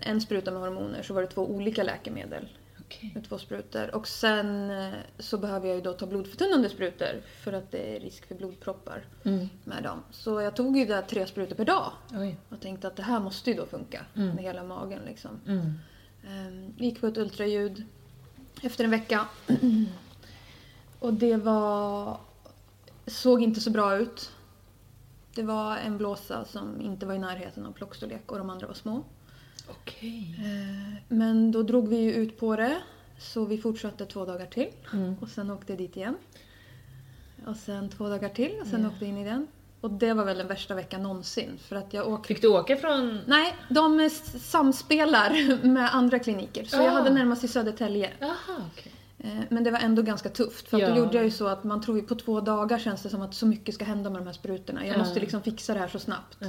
en spruta med hormoner så var det två olika läkemedel. Okej. med två sprutor. Och sen eh, så behöver jag ju då ta blodförtunnande sprutor för att det är risk för blodproppar Mm. med dem. Så jag tog ju där tre sprutor per dag Oj. och tänkte att det här måste ju då funka Mm. med hela magen liksom. Mm. Ehm, gick på ett ultraljud efter en vecka. och det var... såg inte så bra ut. Det var en blåsa som inte var i närheten av plockstorlek och de andra var små. Okej. Eh, Men då drog vi ju ut på det. Så vi fortsatte två dagar till. Mm. Och sen åkte jag dit igen. Och sen två dagar till och sen Ja. åkte jag in i den. Och det var väl den värsta veckan någonsin. För att jag åkte... Fick du åka från... Nej, de samspelar med andra kliniker. Så jag Ah. hade närmast i Södertälje. Jaha, okej. Eh, Men det var ändå ganska tufft. För att Ja. då gjorde jag ju så att man tror ju på två dagar känns det som att så mycket ska hända med de här sprutorna. Jag Ja. måste liksom fixa det här så snabbt. Ja.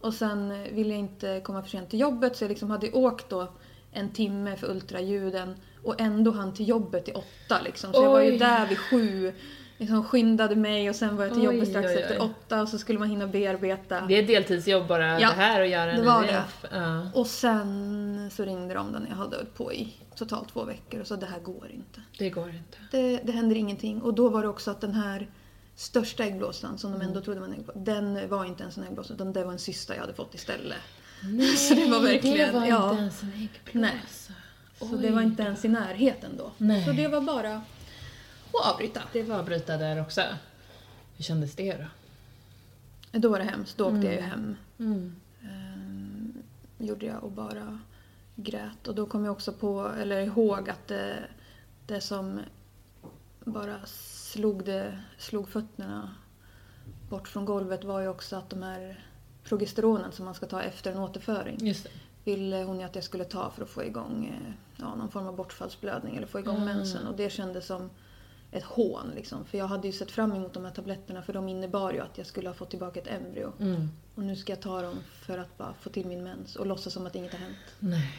Och sen eh, ville jag inte komma för sent till jobbet så jag liksom hade åkt då en timme för ultraljuden och ändå hann till jobbet till åtta liksom. Så jag var ju Oj. där vid sju. Liksom skyndade mig och sen var jag till Oj, jobbet strax oj, oj. efter åtta och så skulle man hinna bearbeta. Det är deltidsjobb bara Ja, det här och göra en det var IVF. Ja. Och sen så ringde de när jag hade hållit på i totalt två veckor och sa det här går inte. Det går inte. Det, det händer ingenting. Och då var det också att den här största äggblåsan som de Mm. ändå trodde var en äggblåsa, den var inte ens en äggblåsa utan det var en cysta jag hade fått istället. Så det var verkligen- det var ja. inte ens en äggblåsa. Så det var inte ens i närheten då. Nej. Så det var bara att avbryta. Det var att bryta där också. Hur kändes det då? Då var det hemskt. Då åkte jag ju hem. Mm. Ehm, gjorde jag och bara grät. Och då kom jag också på, eller ihåg att det, det som bara slog, det, slog fötterna bort från golvet var ju också att de här progesteronen som man ska ta efter en återföring ville hon ju att jag skulle ta för att få igång eh, ja, någon form av bortfallsblödning eller få igång Mm. mensen. Och det kändes som ett hån liksom. För jag hade ju sett fram emot de här tabletterna för de innebar ju att jag skulle ha fått tillbaka ett embryo. Mm. Och nu ska jag ta dem för att bara få till min mens och låtsas som att inget har hänt. Nej.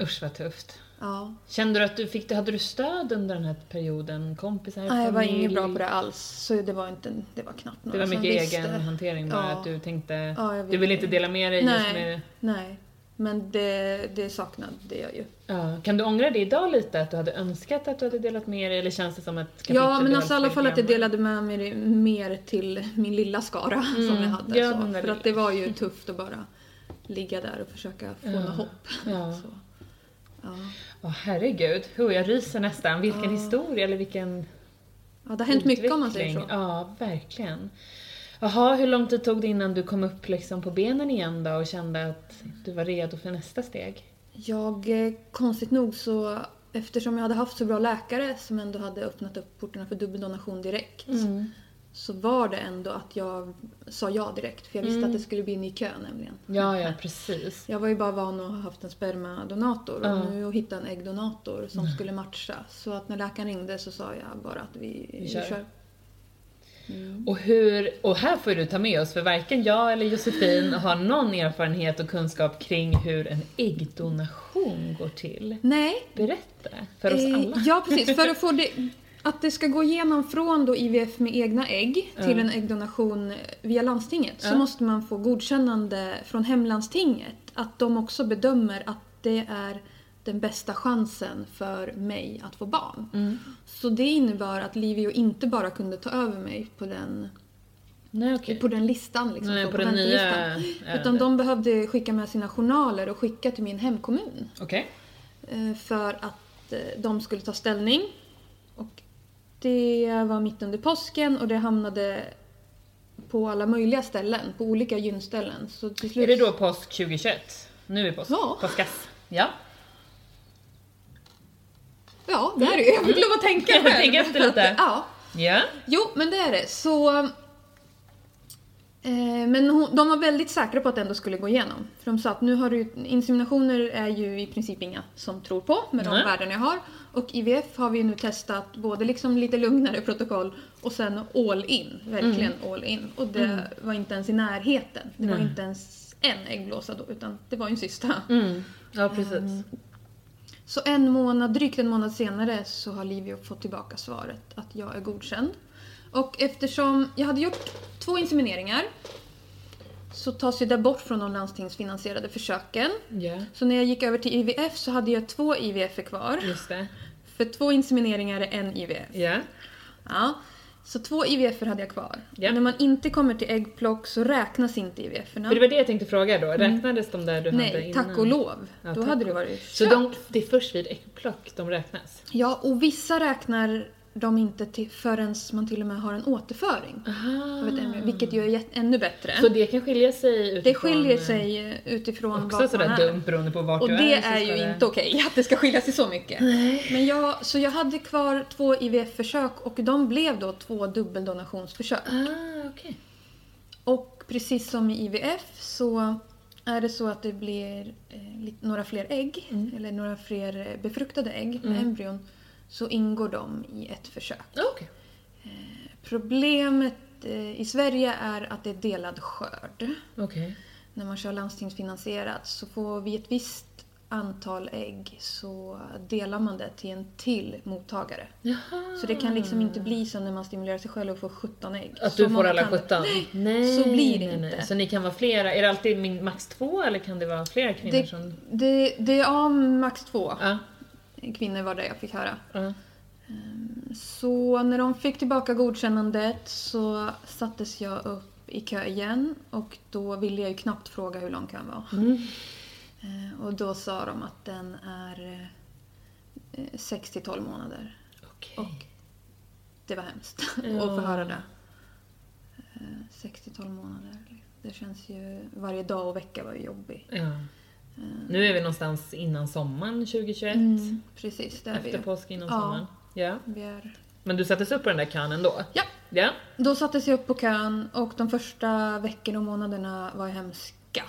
Usch vad tufft. Ja. Kände du att du fick, hade du stöd under den här perioden? Kompisar, Nej, jag var familj? inget bra på det alls. Så det var, inte, det var knappt Det några var som mycket visste. egen hantering bara, Ja. att du tänkte... Ja, du ville inte. dela med dig just Nej. med... Nej, men det, det saknade jag ju. Ja. Kan du ångra det idag lite? Att du hade önskat att du hade delat dig? Eller känns det som ett kapitel Ja, men alltså i alla fall att jag delade med mig mer till min lilla skara som jag hade. ja, så. För lilla. att det var ju tufft att bara ligga där och försöka få Ja. något hopp. Ja. Så. Ja. Åh herregud, Hur, jag ryser nästan. Vilken Ja. historia eller vilken ja, det har hänt mycket om man säger så. utveckling. Ja, verkligen. Jaha, hur lång tid tog det innan du kom upp liksom på benen igen då och kände att du var redo för nästa steg? Jag, eh, konstigt nog så, eftersom jag hade haft så bra läkare som ändå hade öppnat upp portarna för dubbeldonation direkt. Mm. Så var det ändå att jag sa ja direkt. För jag visste Mm. att det skulle bli en ny kö nämligen. Ja, ja, precis. Jag var ju bara van att ha haft en spermadonator och Ja. nu att hitta en äggdonator som skulle matcha. Så att när läkaren ringde så sa jag bara att vi, Vi vi kör. Mm. Och, hur, och här får du ta med oss, för varken jag eller Josefin har någon erfarenhet och kunskap kring hur en äggdonation går till. Nej, Berätta för oss eh, alla. ja precis. För att få det, att det ska gå igenom från då IVF med egna ägg till Ja. en äggdonation via landstinget så Ja. måste man få godkännande från hemlandstinget. Att de också bedömer att det är den bästa chansen för mig att få barn. Mm. Så det innebar att Livio inte bara kunde ta över mig på den, Nej, okej. på den listan. Liksom, Nej, så, på den nya. Utan de behövde skicka med sina journaler och skicka till min hemkommun. Okej. eh, För att eh, de skulle ta ställning. Och det var mitt under påsken och det hamnade på alla möjliga ställen, på olika gynställen. Så till slut... Är det då påsk 2021? Nu är påsk. Ja. Påskas. Ja. Ja, det är det ju. Jag fick lov att tänka själv. tänker efter lite. Ja. Ja. Jo, men det är det. Så... Eh, men hon, de var väldigt säkra på att det ändå skulle gå igenom. För de sa att nu har du, inseminationer är ju i princip inga som tror på med de Nej. värden jag har. Och IVF har vi nu testat både liksom lite lugnare protokoll och sen all in. Verkligen all in. Och det var inte ens i närheten. Det var inte ens en äggblåsa då, utan det var ju en cysta. Mm. Ja, precis. Så en månad, drygt en månad senare så har Livio fått tillbaka svaret att jag är godkänd. Och eftersom jag hade gjort två insemineringar så tas ju det bort från de landstingsfinansierade försöken. Ja, Så när jag gick över till IVF så hade jag två IVF kvar. just det. För två insemineringar är en IVF. Ja. Ja. Så två IVF hade jag kvar. Ja. När man inte kommer till äggplock så räknas inte IVF-erna. För det var det jag tänkte fråga då. Räknades de där du hade Nej, innan? tack och lov. Ja, Då hade det varit Så kört. de, det är först vid äggplock de räknas? Ja, och vissa räknar de inte till, förrän man till och med har en återföring Aha. av ett embryo, vilket ju är ännu bättre. Så det kan skilja sig utifrån... det skiljer sig utifrån Också vart sådär man är. dumt beroende på vart Och du det är. ju det- inte okej att det ska skilja sig så mycket. Men jag, så jag hade kvar två IVF-försök och de blev då två dubbeldonationsförsök. Ah, okej. Och precis som i IVF så är det så att det blir eh, några fler ägg, Mm. eller några fler befruktade ägg med embryon, så ingår de i ett försök. Ah, okej. Problemet eh, i Sverige är att det är delad skörd. Okej. När man kör landstingsfinansierat så får vi ett visst antal ägg så delar man det till en till mottagare. Jaha. Så det kan liksom inte bli som när man stimulerar sig själv och får 17 ägg. Att Så du får alla kan det. 17? Nej, så blir det nej, nej. inte. Så ni kan vara flera? Är det alltid max två eller kan det vara flera kvinnor Det, som... det, det är ja, max två Ja. Kvinnor var det jag fick höra. ja. Så när de fick tillbaka godkännandet så sattes jag upp i kö igen och då ville jag ju knappt fråga hur lång kön var. Mm. Eh, Och då sa de att den är eh, 6 till 12 månader. Okej. Och det var hemskt Ja. att få höra det. Eh, 6 till 12 månader. Det känns ju... Varje dag och vecka var ju jobbig. Ja. Nu är vi någonstans innan sommaren 2021. Mm, precis, det är vi Efter ju. påsk innan Ja. sommaren. Ja. Vi är... Men du sattes upp på den där kön ändå? Ja, Ja. Då sattes jag upp på kön och de första veckorna och månaderna var hemska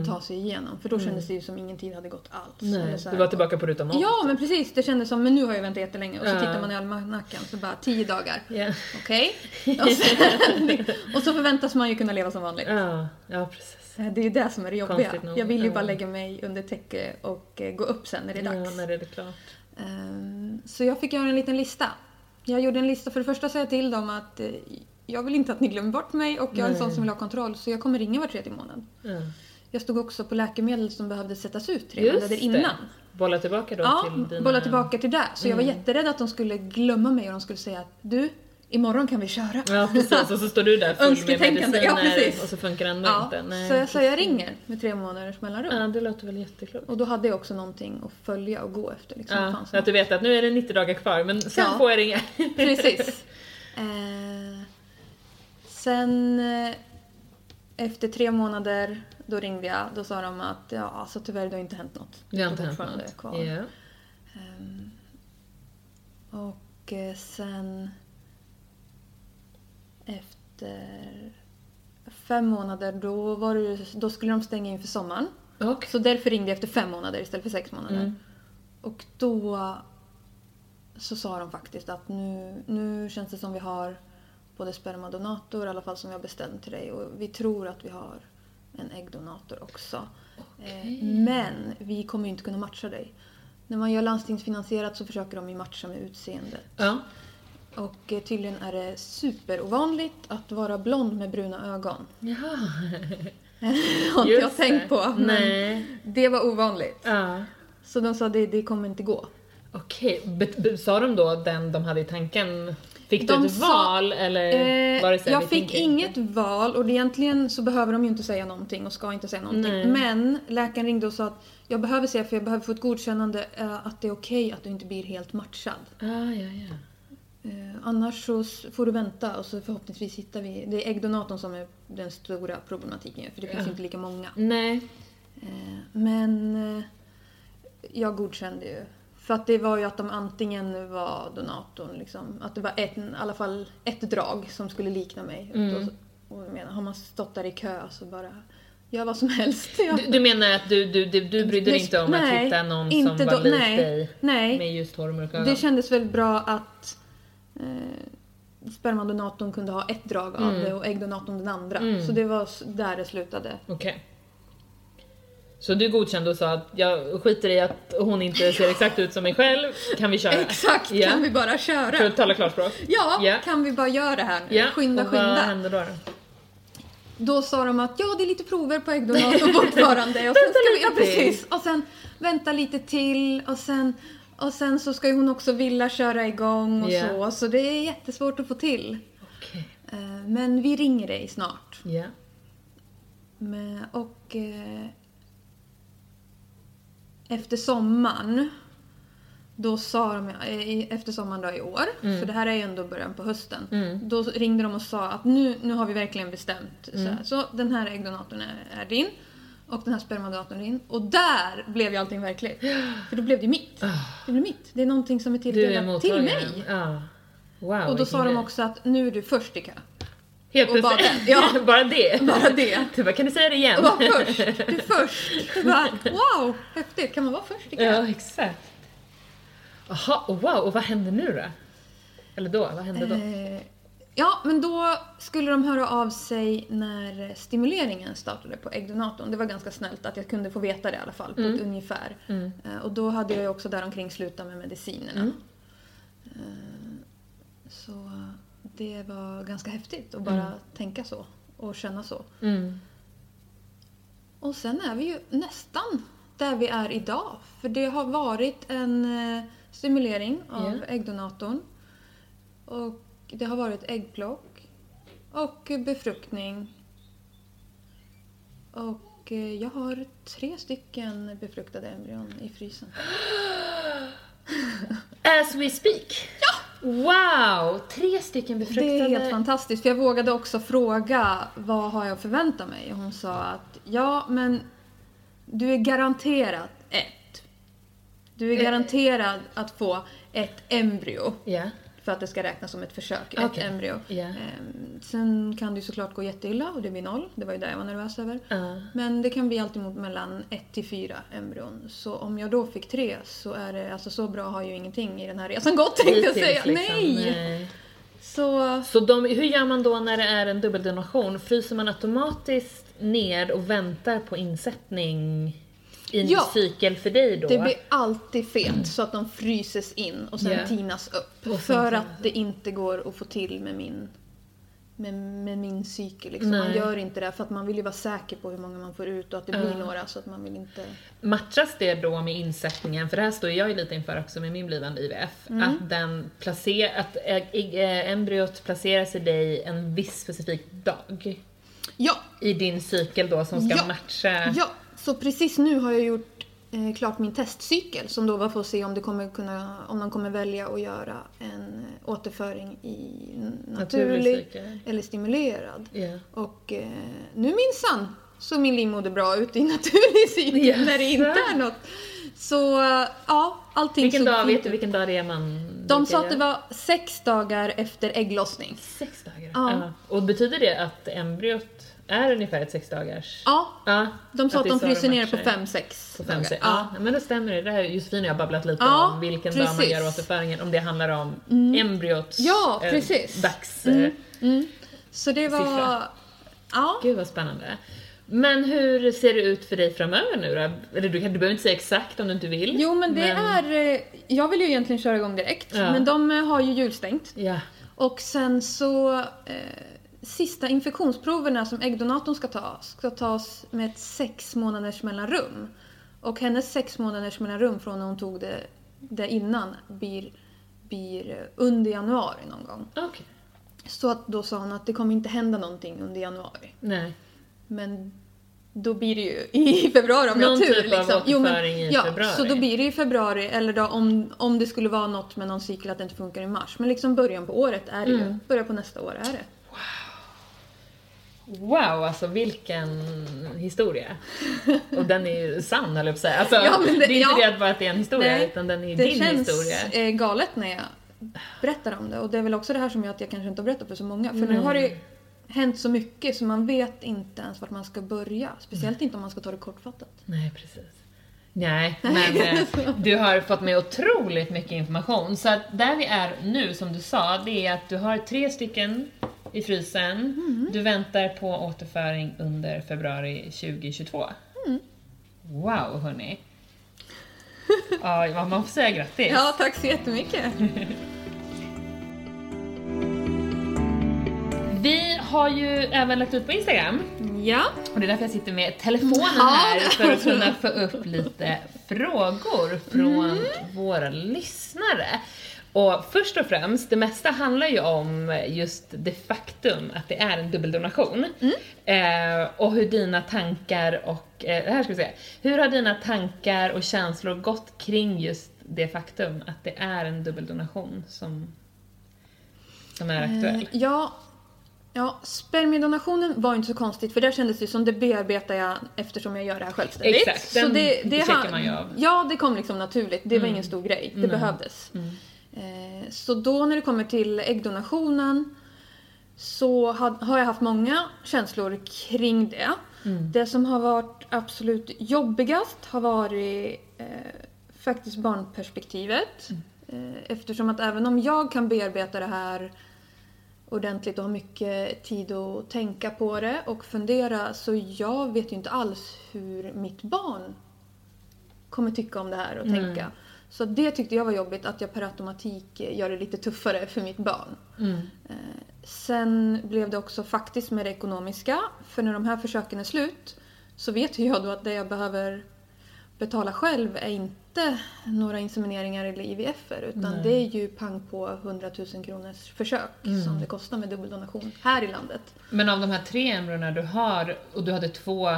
att ta sig igenom. För då kändes det ju som ingen tid hade gått alls. Nej, du var tillbaka på ruta noll. Ja, men precis. Det kändes som, men nu har jag väntat jättelänge. Och så Ja. tittar man i almanackan så bara 10 dagar. Ja. Okej. Och, sen- och så förväntas man ju kunna leva som vanligt. Ja, ja precis. Det är ju det som är det jobbiga. Nog. Jag vill ju Ja. bara lägga mig under täcke och eh, gå upp sen när det är Ja, dags. när det är klart. Ehm, Så jag fick göra en liten lista. Jag gjorde en lista, för det första sa jag till dem att eh, jag vill inte att ni glömmer bort mig och jag är en sån som vill ha kontroll så jag kommer ringa var tredje månad. Ja. Jag stod också på läkemedel som behövde sättas ut tre månader innan. Bolla tillbaka då Ja, till dina... bolla tillbaka till det. Så jag var Mm. jätterädd att de skulle glömma mig och de skulle säga att du, imorgon kan vi köra. Ja precis, och så står du där full med ja, mediciner precis. och så funkar det ändå Ja, inte. Nej, så jag sa jag ringer med tre månaders mellanrum. Ja, det låter väl jätteklokt. Och då hade jag också någonting att följa och gå efter. Liksom. Ja, så att du vet att nu är det 90 dagar kvar men sen Ja. får jag ringa. Precis. Eh, sen eh, efter tre månader, då ringde jag. Då sa de att ja, alltså tyvärr det har inte hänt något. Det har inte hänt något. Kvar. Ja. Ehm, och eh, sen efter fem månader då, var det, då skulle de stänga in för sommaren. Och? Så därför ringde jag efter fem månader istället för sex månader. Mm. Och då så sa de faktiskt att nu, nu känns det som vi har både spermadonator, i alla fall som vi har bestämt till dig, och vi tror att vi har en äggdonator också. Eh, men vi kommer ju inte kunna matcha dig. När man gör landstingsfinansierat så försöker de ju matcha med utseendet. Ja. Och eh, tydligen är det superovanligt att vara blond med bruna ögon. Jaha. har inte jag tänkt på. Men Nej. det var ovanligt. Ja. Så de sa det, det kommer inte gå. Okej, be- sa de då den de hade i tanken? Fick De du ett sa- val eller Eh, var det så jag fick inget inte? val och egentligen så behöver de ju inte säga någonting och ska inte säga någonting. Nej. Men läkaren ringde och sa att jag behöver säga för jag behöver få ett godkännande eh, att det är okej att du inte blir helt matchad. Ah, ja, ja. Eh, annars så får du vänta och så förhoppningsvis hittar vi... Det är äggdonatorn som är den stora problematiken för det finns Ja. inte lika många. Nej. Eh, men eh, jag godkände ju. För att det var ju att de antingen var donatorn, liksom, att det var ett, i alla fall ett drag som skulle likna mig. Mm. Och jag menar, har man stått där i kö så bara, gör vad som helst. Ja. Du, du menar att du, du, du, du brydde dig inte om nej, att hitta någon som var lik dig nej. med just hår och mörka ögon? Det kändes väl bra att eh, spermadonatorn kunde ha ett drag av Mm. det och äggdonatorn den andra. Mm. Så det var där det slutade. Okej. Så du godkände och sa att jag skiter i att hon inte ser exakt ut som mig själv, kan vi köra? Exakt, Ja. kan vi bara köra? För att tala klarspråk? Ja, Ja. kan vi bara göra det här nu? Ja, skynda, och vad skynda. hände då? då? Då sa de att ja, det är lite prover på äggdonator fortfarande. Och sen ska vi, ja, precis. Och sen vänta lite till och sen, och sen så ska ju hon också vilja köra igång och Ja. så. Så det är jättesvårt att få till. Okej. Eh, Men vi ringer dig snart. Ja. Men, och eh, efter sommaren Då sa de, eh, efter sommaren då i år, för det här är ju ändå början på hösten. Då ringde de och sa att nu, nu har vi verkligen bestämt. Så, här, så den här äggdonatorn är, är din. Och den här spermadonatorn. Och där blev ju allting verkligt. För då blev det mitt. Det blev mitt. Det är någonting som är Du tilldelat till mig. Ja. Wow, Och då sa de också att nu är du först i kö. Helt och bara. Ja. bara det. Bara det. Du bara, kan du säga det igen? Och var först. Du är först. Jag bara, wow, häftigt. Kan man vara först i kö? Ja, exakt. Jaha, och wow, och vad hände nu då? Eller då, vad hände då? Eh, ja, men då skulle de höra av sig när stimuleringen startade på äggdonatorn. Det var ganska snällt att jag kunde få veta det i alla fall, på ett ungefär. Eh, och då hade jag ju också däromkring slutat med medicinerna. Eh, så det var ganska häftigt att bara tänka så och känna så. Mm. Och sen är vi ju nästan där vi är idag. För det har varit en eh, stimulering av Ja. äggdonatorn. Och det har varit äggplock och befruktning. Och eh, jag har tre stycken befruktade embryon i frysen. As we speak? Ja! Wow! Tre stycken Det befruktade... är helt fantastiskt. För jag vågade också fråga vad har jag att förvänta mig? Och hon sa att ja, men du är garanterad ett. Du är Eh. garanterad att få ett embryo. Ja. För att det ska räknas som ett försök, Okej. ett embryo. Ehm, Sen kan det ju såklart gå jätteilla och det blir noll. Det var ju det jag var nervös över. Ja. Men det kan bli alltid mellan ett till fyra embryon. Så om jag då fick tre så är det, alltså så bra har ju ingenting i den här resan gått tänkte jag säga. liksom. Nej! Nej. Så Så de, hur gör man då när det är en dubbeldonation? Fryser man automatiskt ner och väntar på insättning i Ja. cykel för dig då? Det blir alltid fet så att de fryses in och sen Ja. tinas upp. Och för att det inte går att få till med min, med, med min cykel. Liksom. Man gör inte det för att man vill ju vara säker på hur många man får ut och att det blir Ja. några så att man vill inte... Matchas det då med insättningen, för det här står jag ju lite inför också med min blivande IVF, Mm. att, den placer, att äh, embryot placeras i dig en viss specifik dag Ja! i din cykel då som ska Ja. matcha... Ja! Så precis nu har jag gjort eh, klart min testcykel som då var för att se om, det kommer kunna, om de kommer välja att göra en eh, återföring i naturlig cykel. eller stimulerad. Ja. Och eh, nu minsann så min livmoder bra ut i naturlig cykel Jaså? när det inte är något. Så eh, ja, allting Vilken dag, vet du vilken dag det är man De sa att det var sex dagar efter ägglossning. Sex dagar? Ja. Och betyder det att embryot är ungefär ett sex dagars? Ja, Ja, de sa att, det är de fryser ner på fem, sex På fem, dagar. sex. Ja. men då stämmer det. Det här Josefin och jag babblat lite Ja, om vilken dag man precis. gör återföringen, om det handlar om embryots Ja, eh, precis. dags... Mm. eh, Mm. Så det var... Siffra. Ja. Gud vad spännande. Men hur ser det ut för dig framöver nu då? Eller du, kan- du behöver inte säga exakt om du inte vill. Jo men det är... eh, Jag vill ju egentligen köra igång direkt. Ja. Men de eh, har ju julstängt. Ja. Och sen så... Eh, sista infektionsproverna som äggdonatorn ska ta ska tas med ett sex månaders mellanrum. Och hennes sex månaders mellanrum från när hon tog det, det innan blir, blir under januari någon gång. Okej. Så att då sa hon att det kommer inte hända någonting under januari. Nej. Men då blir det ju i februari om jag har Någon tur. typ av liksom. Jo, men, i ja, februari. Så då blir det i februari, eller då om, om det skulle vara något med någon cykel att det inte funkar i mars. Men liksom början på året är det ju. Mm. Början på nästa år är det. Wow, alltså vilken historia. Och den är ju sann höll jag på att säga. Alltså, Ja, men det- det, är inte ja. det att bara att det är en historia, Nej, utan den är Det din känns historia. eh, galet när jag berättar om det. Och det är väl också det här som gör att jag kanske inte har berättat för så många. För nu Nej. har det hänt så mycket så man vet inte ens vart man ska börja. Speciellt inte om man ska ta det kortfattat. Nej, precis. Nej, men eh, du har fått med otroligt mycket information. Så att där vi är nu, som du sa, det är att du har tre stycken i frysen. Mm. Du väntar på återföring under februari 2022. Mm. Wow, hörni. Ja, man får säga grattis. Ja, tack så jättemycket. Vi har ju även lagt ut på Instagram, Ja. och det är därför jag sitter med telefonen här, för att kunna få upp lite frågor från våra lyssnare. Och först och främst, det mesta handlar ju om just det faktum att det är en dubbeldonation. Eh, och hur dina tankar och, eh, det här ska vi se, hur har dina tankar och känslor gått kring just det faktum att det är en dubbeldonation som, som är aktuell? Eh, ja, ja, spermiedonationen var inte så konstigt för där kändes det som det bearbetar jag eftersom jag gör det här självständigt. Exakt, den- det checkar man ju av. Ja, det kom liksom naturligt. Det var Mm. ingen stor grej. Det Nej. behövdes. Mm. Eh, Så då när det kommer till äggdonationen så har jag haft många känslor kring det. Mm. Det som har varit absolut jobbigast har varit eh, faktiskt barnperspektivet. Mm. Eh, eftersom att även om jag kan bearbeta det här ordentligt och har mycket tid att tänka på det och fundera så jag vet ju inte alls hur mitt barn kommer tycka om det här och Nej. tänka. Så det tyckte jag var jobbigt att jag per automatik gör det lite tuffare för mitt barn. Mm. Eh, Sen blev det också faktiskt med det ekonomiska. För när de här försöken är slut så vet jag då att det jag behöver betala själv är inte några insemineringar eller IVF utan Nej. det är ju pang på 100 000 kronors försök Mm. som det kostar med dubbeldonation här i landet. Men av de här tre embryona du har, och du hade två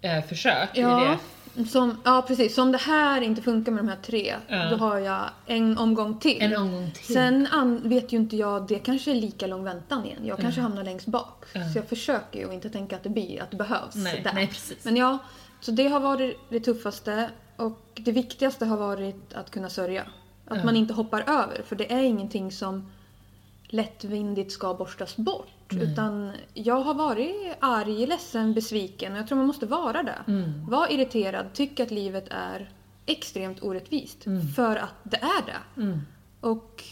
eh, försök Ja. IVF, Som, ja precis, så om det här inte funkar med de här tre Ja. då har jag en omgång till. en omgång till. Sen an, vet ju inte jag, det kanske är lika lång väntan igen. Jag kanske Ja. hamnar längst bak. Ja. Så jag försöker ju inte tänka att det, blir, att det behövs nej, där. nej, precis. Men ja, så det har varit det tuffaste. Och det viktigaste har varit att kunna sörja. Att man inte hoppar över. För det är ingenting som lättvindigt ska borstas bort. Nej. Utan jag har varit arg, ledsen, besviken. Och jag tror man måste vara det. Mm. Var irriterad, tycka att livet är extremt orättvist. Mm. För att det är det. Mm. Och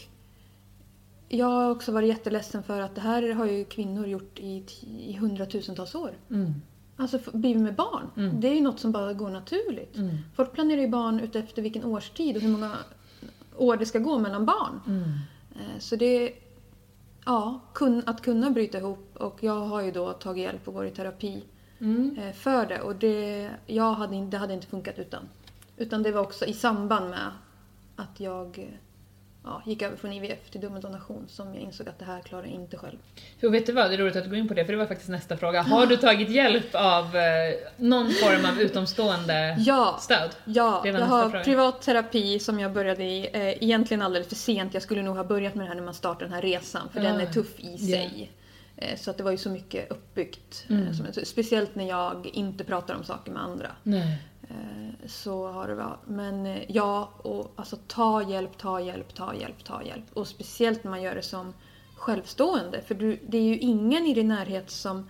jag har också varit jätteledsen för att det här har ju kvinnor gjort i, i hundratusentals år. Mm. Alltså blivit med barn. Mm. Det är ju något som bara går naturligt. Mm. Folk planerar ju barn utefter vilken årstid och hur många år det ska gå mellan barn. Mm. Eh, Så det ja, att kunna bryta ihop och jag har ju då tagit hjälp och varit i terapi Mm. eh, för det och det, jag hade, det hade inte funkat utan. Utan det var också i samband med att jag ja, gick över från IVF till dubbeldonation som jag insåg att det här klarar jag inte själv. Och vet du vad, det är roligt att du går in på det, för det var faktiskt nästa fråga. Har du tagit hjälp av eh, någon form av utomstående Ja, stöd? Ja, jag har fråga. privat terapi som jag började i eh, egentligen alldeles för sent. Jag skulle nog ha börjat med det här när man startar den här resan för den Ah, är tuff i sig. Eh, så att det var ju så mycket uppbyggt. Eh, Mm. som, speciellt när jag inte pratar om saker med andra. Nej. Eh, så har det varit. Men eh, ja, och alltså ta hjälp, ta hjälp, ta hjälp, ta hjälp. Och speciellt när man gör det som självstående. För du, det är ju ingen i din närhet som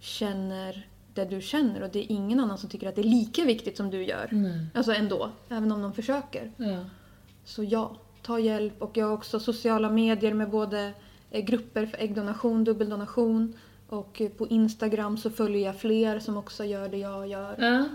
känner det du känner och det är ingen annan som tycker att det är lika viktigt som du gör. Nej. Alltså ändå, även om de försöker. Ja. Så ja, ta hjälp. Och jag har också sociala medier med både eh, grupper för äggdonation, dubbeldonation. Och på Instagram så följer jag fler som också gör det jag gör. Ja.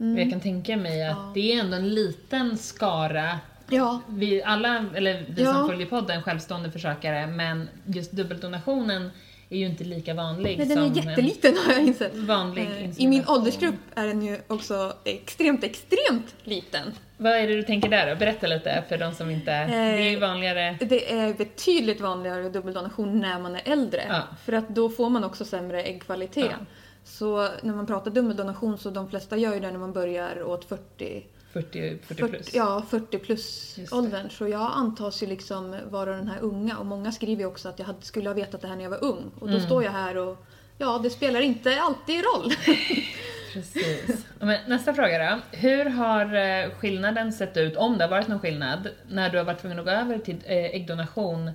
Mm. Jag kan tänka mig att Ja. det är ändå en liten skara Ja, vi alla, eller vi Ja. som följer podden, självstående försökare, men just dubbeldonationen är ju inte lika vanlig men den är jätteliten har jag insett. vanlig Eh, I min åldersgrupp är den ju också extremt, extremt liten. Vad är det du tänker där då? Berätta lite för de som inte... det är ju Eh, vanligare... Det är betydligt vanligare dubbeldonation när man är äldre. Ja. För att då får man också sämre äggkvalitet. Ja. Så när man pratar dubbeldonation så de flesta gör ju det när man börjar åt 40 40, 40 40, plus. ja, 40 plus åldern. Så jag antas ju liksom vara den här unga. Och många skriver ju också att jag hade, skulle ha vetat det här när jag var ung. Och då Mm. står jag här och ja, det spelar inte alltid roll. Precis. Men nästa fråga då. Hur har eh, skillnaden sett ut, om det har varit någon skillnad, när du har varit tvungen att gå över till eh, äggdonation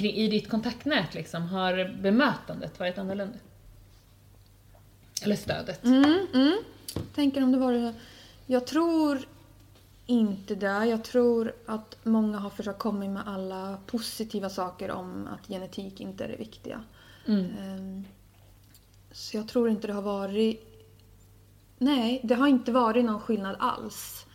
i ditt kontaktnät liksom? Har bemötandet varit annorlunda? Eller stödet? Mm, mm. Tänker om det var det. Jag tror inte det. Jag tror att många har försökt komma med alla positiva saker om att genetik inte är det viktiga. Mm. Ehm, Så jag tror inte det har varit... Nej, det har inte varit någon skillnad alls.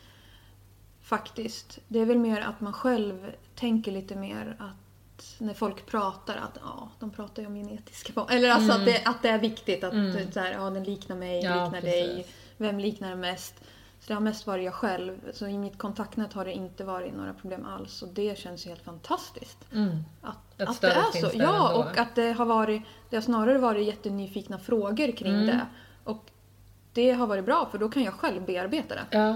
Faktiskt. Det är väl mer att man själv tänker lite mer att när folk pratar att ja, de pratar ju om genetiska barn. Eller alltså Mm. att, det, att det är viktigt att Mm. så här, ja, den liknar mig, Ja, liknar precis. dig. Vem liknar den mest? Så det har mest varit jag själv. Så i mitt kontaktnät har det inte varit några problem alls. Och det känns ju helt fantastiskt. Mm. Att, Att att, det är så. Ja, ändå. och att det har varit... Det har snarare varit jättenyfikna frågor kring Mm. det. Och det har varit bra för då kan jag själv bearbeta det. Ja.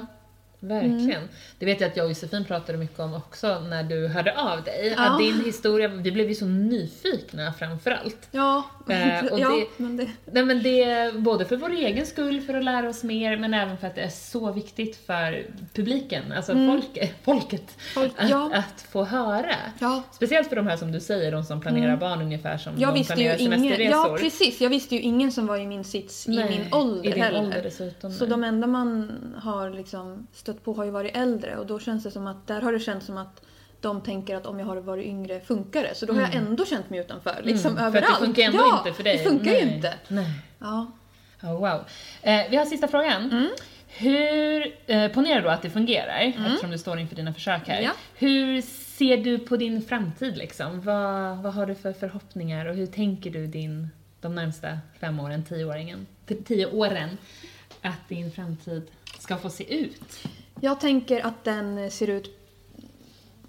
Verkligen. Det vet jag att jag och Josefin pratade mycket om också när du hörde av dig. Ja. Att din historia, vi blev ju så nyfikna framförallt. Ja, Eh, och ja det- men det... Nej men det både för vår egen skull, för att lära oss mer, men även för att det är så viktigt för publiken, alltså folket, folket Mm. Folk- att, ja. att få höra. Ja. Speciellt för de här som du säger, de som planerar barn ungefär som Jag de planerar ingen, semesterresor. ja precis, jag visste ju ingen som var i min sits i Nej, min ålder i heller. ålder så de enda man har liksom stött på har ju varit äldre och då känns det som att, där har det känts som att de tänker att om jag har varit yngre funkar det. Så då har jag ändå känt mig utanför. Liksom Mm, överallt. För att det funkar ändå ja, inte för dig. det funkar Nej. ju inte. Nej. Ja. Oh, wow. Eh, vi har sista frågan. Mm. Hur, eh, ponera då att det fungerar, eftersom du står inför dina försök här. Ja. Hur ser du på din framtid liksom? Vad, vad har du för förhoppningar och hur tänker du din, de närmsta fem åren, tioåringen, tio åren, att din framtid ska få se ut? Jag tänker att den ser ut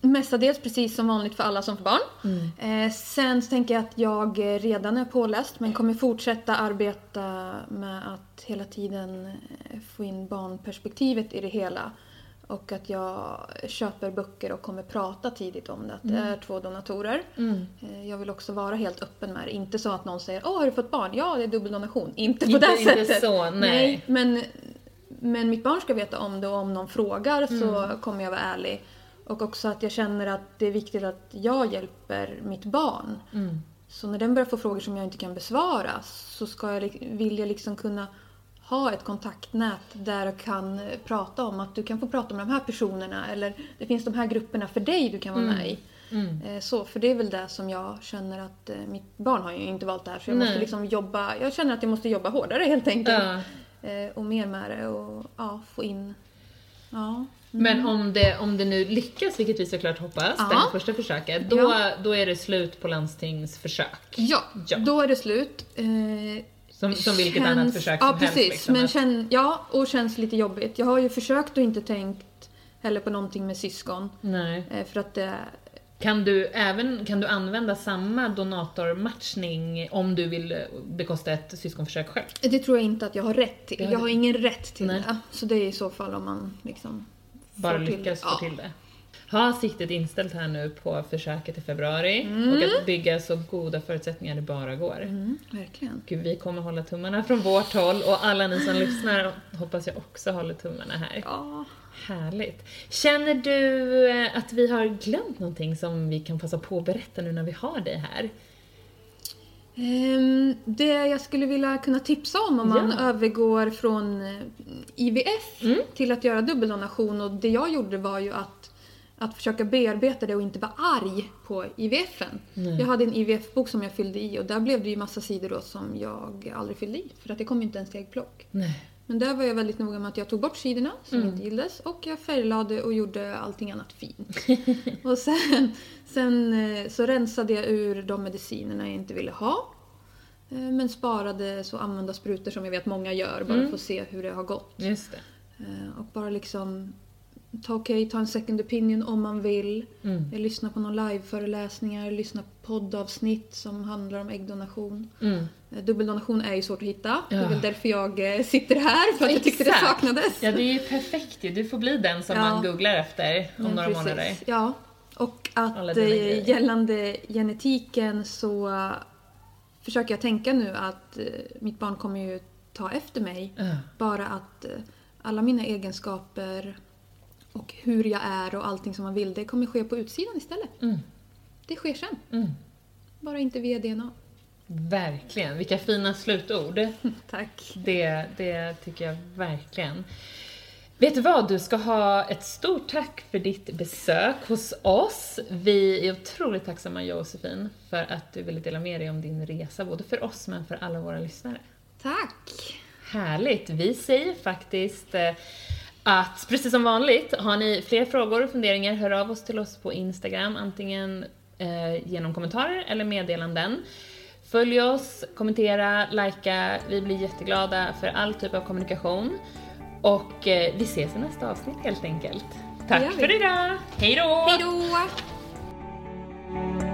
mestadels precis som vanligt för alla som får barn. Mm. Eh, sen så tänker jag att jag redan är påläst men kommer fortsätta arbeta med att hela tiden eh, få in barnperspektivet i det hela. Och att jag köper böcker och kommer prata tidigt om det. Att det är två donatorer. Eh, Jag vill också vara helt öppen med det. Inte så att någon säger Åh, har du fått barn? Ja, det är dubbeldonation. Inte på Inte- det inte sättet. så, nej. men, men mitt barn ska veta om det och om någon frågar så Mm. kommer jag vara ärlig. Och också att jag känner att det är viktigt att jag hjälper mitt barn. Mm. Så när den börjar få frågor som jag inte kan besvara så ska jag, vill jag liksom kunna ha ett kontaktnät där jag kan eh, prata om att du kan få prata med de här personerna eller det finns de här grupperna för dig du kan vara med i. Mm. Eh, Så, för det är väl det som jag känner att eh, mitt barn har ju inte valt det här så jag måste Nej. liksom jobba, jag känner att jag måste jobba hårdare helt enkelt. Ja. Eh, Och mer med det och ja, få in, ja. Men om det, om det nu lyckas, vilket vi såklart hoppas, Ja. det första försöket, då, Ja. då är det slut på landstingsförsök. Ja, Ja. då är det slut. Eh, Som, som vilket känns- annat försök ja, som precis, helst. Liksom, men känn, ja, och känns lite jobbigt. Jag har ju försökt och inte tänkt heller på någonting med syskon. Nej. Eh, för att det... Kan du även kan du använda samma donatormatchning om du vill bekosta ett syskonförsök själv? Det tror jag inte att jag har rätt till. Jag har ingen rätt till Nej. det. Så det är i så fall om man liksom... Bara lyckas få till det. Ha siktet inställt här nu på försöket i februari Mm. och att bygga så goda förutsättningar det bara går. Mm, verkligen. Gud, vi kommer hålla tummarna från vårt håll och alla ni som lyssnar hoppas jag också håller tummarna här. Ja. Härligt. Känner du eh, att vi har glömt någonting som vi kan passa på att berätta nu när vi har dig här? Ehm, det jag skulle vilja kunna tipsa om om man Ja. övergår från eh, IVF Mm. till att göra dubbeldonation och det jag gjorde var ju att, att försöka bearbeta det och inte vara arg på IVFen. Nej. Jag hade en IVF-bok som jag fyllde i och där blev det ju massa sidor då som jag aldrig fyllde i för att det kom inte ens till äggplock. Nej. Men där var jag väldigt noga med att jag tog bort sidorna som Mm. inte gillades och jag färglade och gjorde allting annat fint. och sen, sen eh, så rensade jag ur de medicinerna jag inte ville ha. Eh, Men sparade så använda sprutor som jag vet många gör bara Mm. för att se hur det har gått. Just det. Eh, Och bara liksom ta, okay, ta en second opinion om man vill. Mm. Jag lyssnar på någon liveföreläsningar, lyssnar på poddavsnitt som handlar om äggdonation. Mm. Eh, Dubbeldonation är ju svårt att hitta. Det är Ja. väl därför jag eh, sitter här, för att jag tyckte det saknades. Ja, det är ju perfekt ju. Du får bli den som Ja. man googlar efter om Men några precis. månader. Ja. Och att eh, gällande genetiken så eh, försöker jag tänka nu att eh, mitt barn kommer ju ta efter mig. Ja. Bara att eh, alla mina egenskaper och hur jag är och allting som man vill, det kommer ske på utsidan istället. Mm. Det sker sen. Mm. Bara inte via DNA. Verkligen. Vilka fina slutord. Tack. Det, det tycker jag verkligen. Vet du vad? Du ska ha ett stort tack för ditt besök hos oss. Vi är otroligt tacksamma Josefin för att du ville dela med dig om din resa, både för oss men för alla våra lyssnare. Tack. Härligt! Vi säger faktiskt eh, att precis som vanligt, har ni fler frågor och funderingar, hör av oss till oss på Instagram, antingen eh, genom kommentarer eller meddelanden. Följ oss, kommentera, likea, vi blir jätteglada för all typ av kommunikation. Och eh, vi ses i nästa avsnitt helt enkelt. Tack för idag! Hej då! Hej då!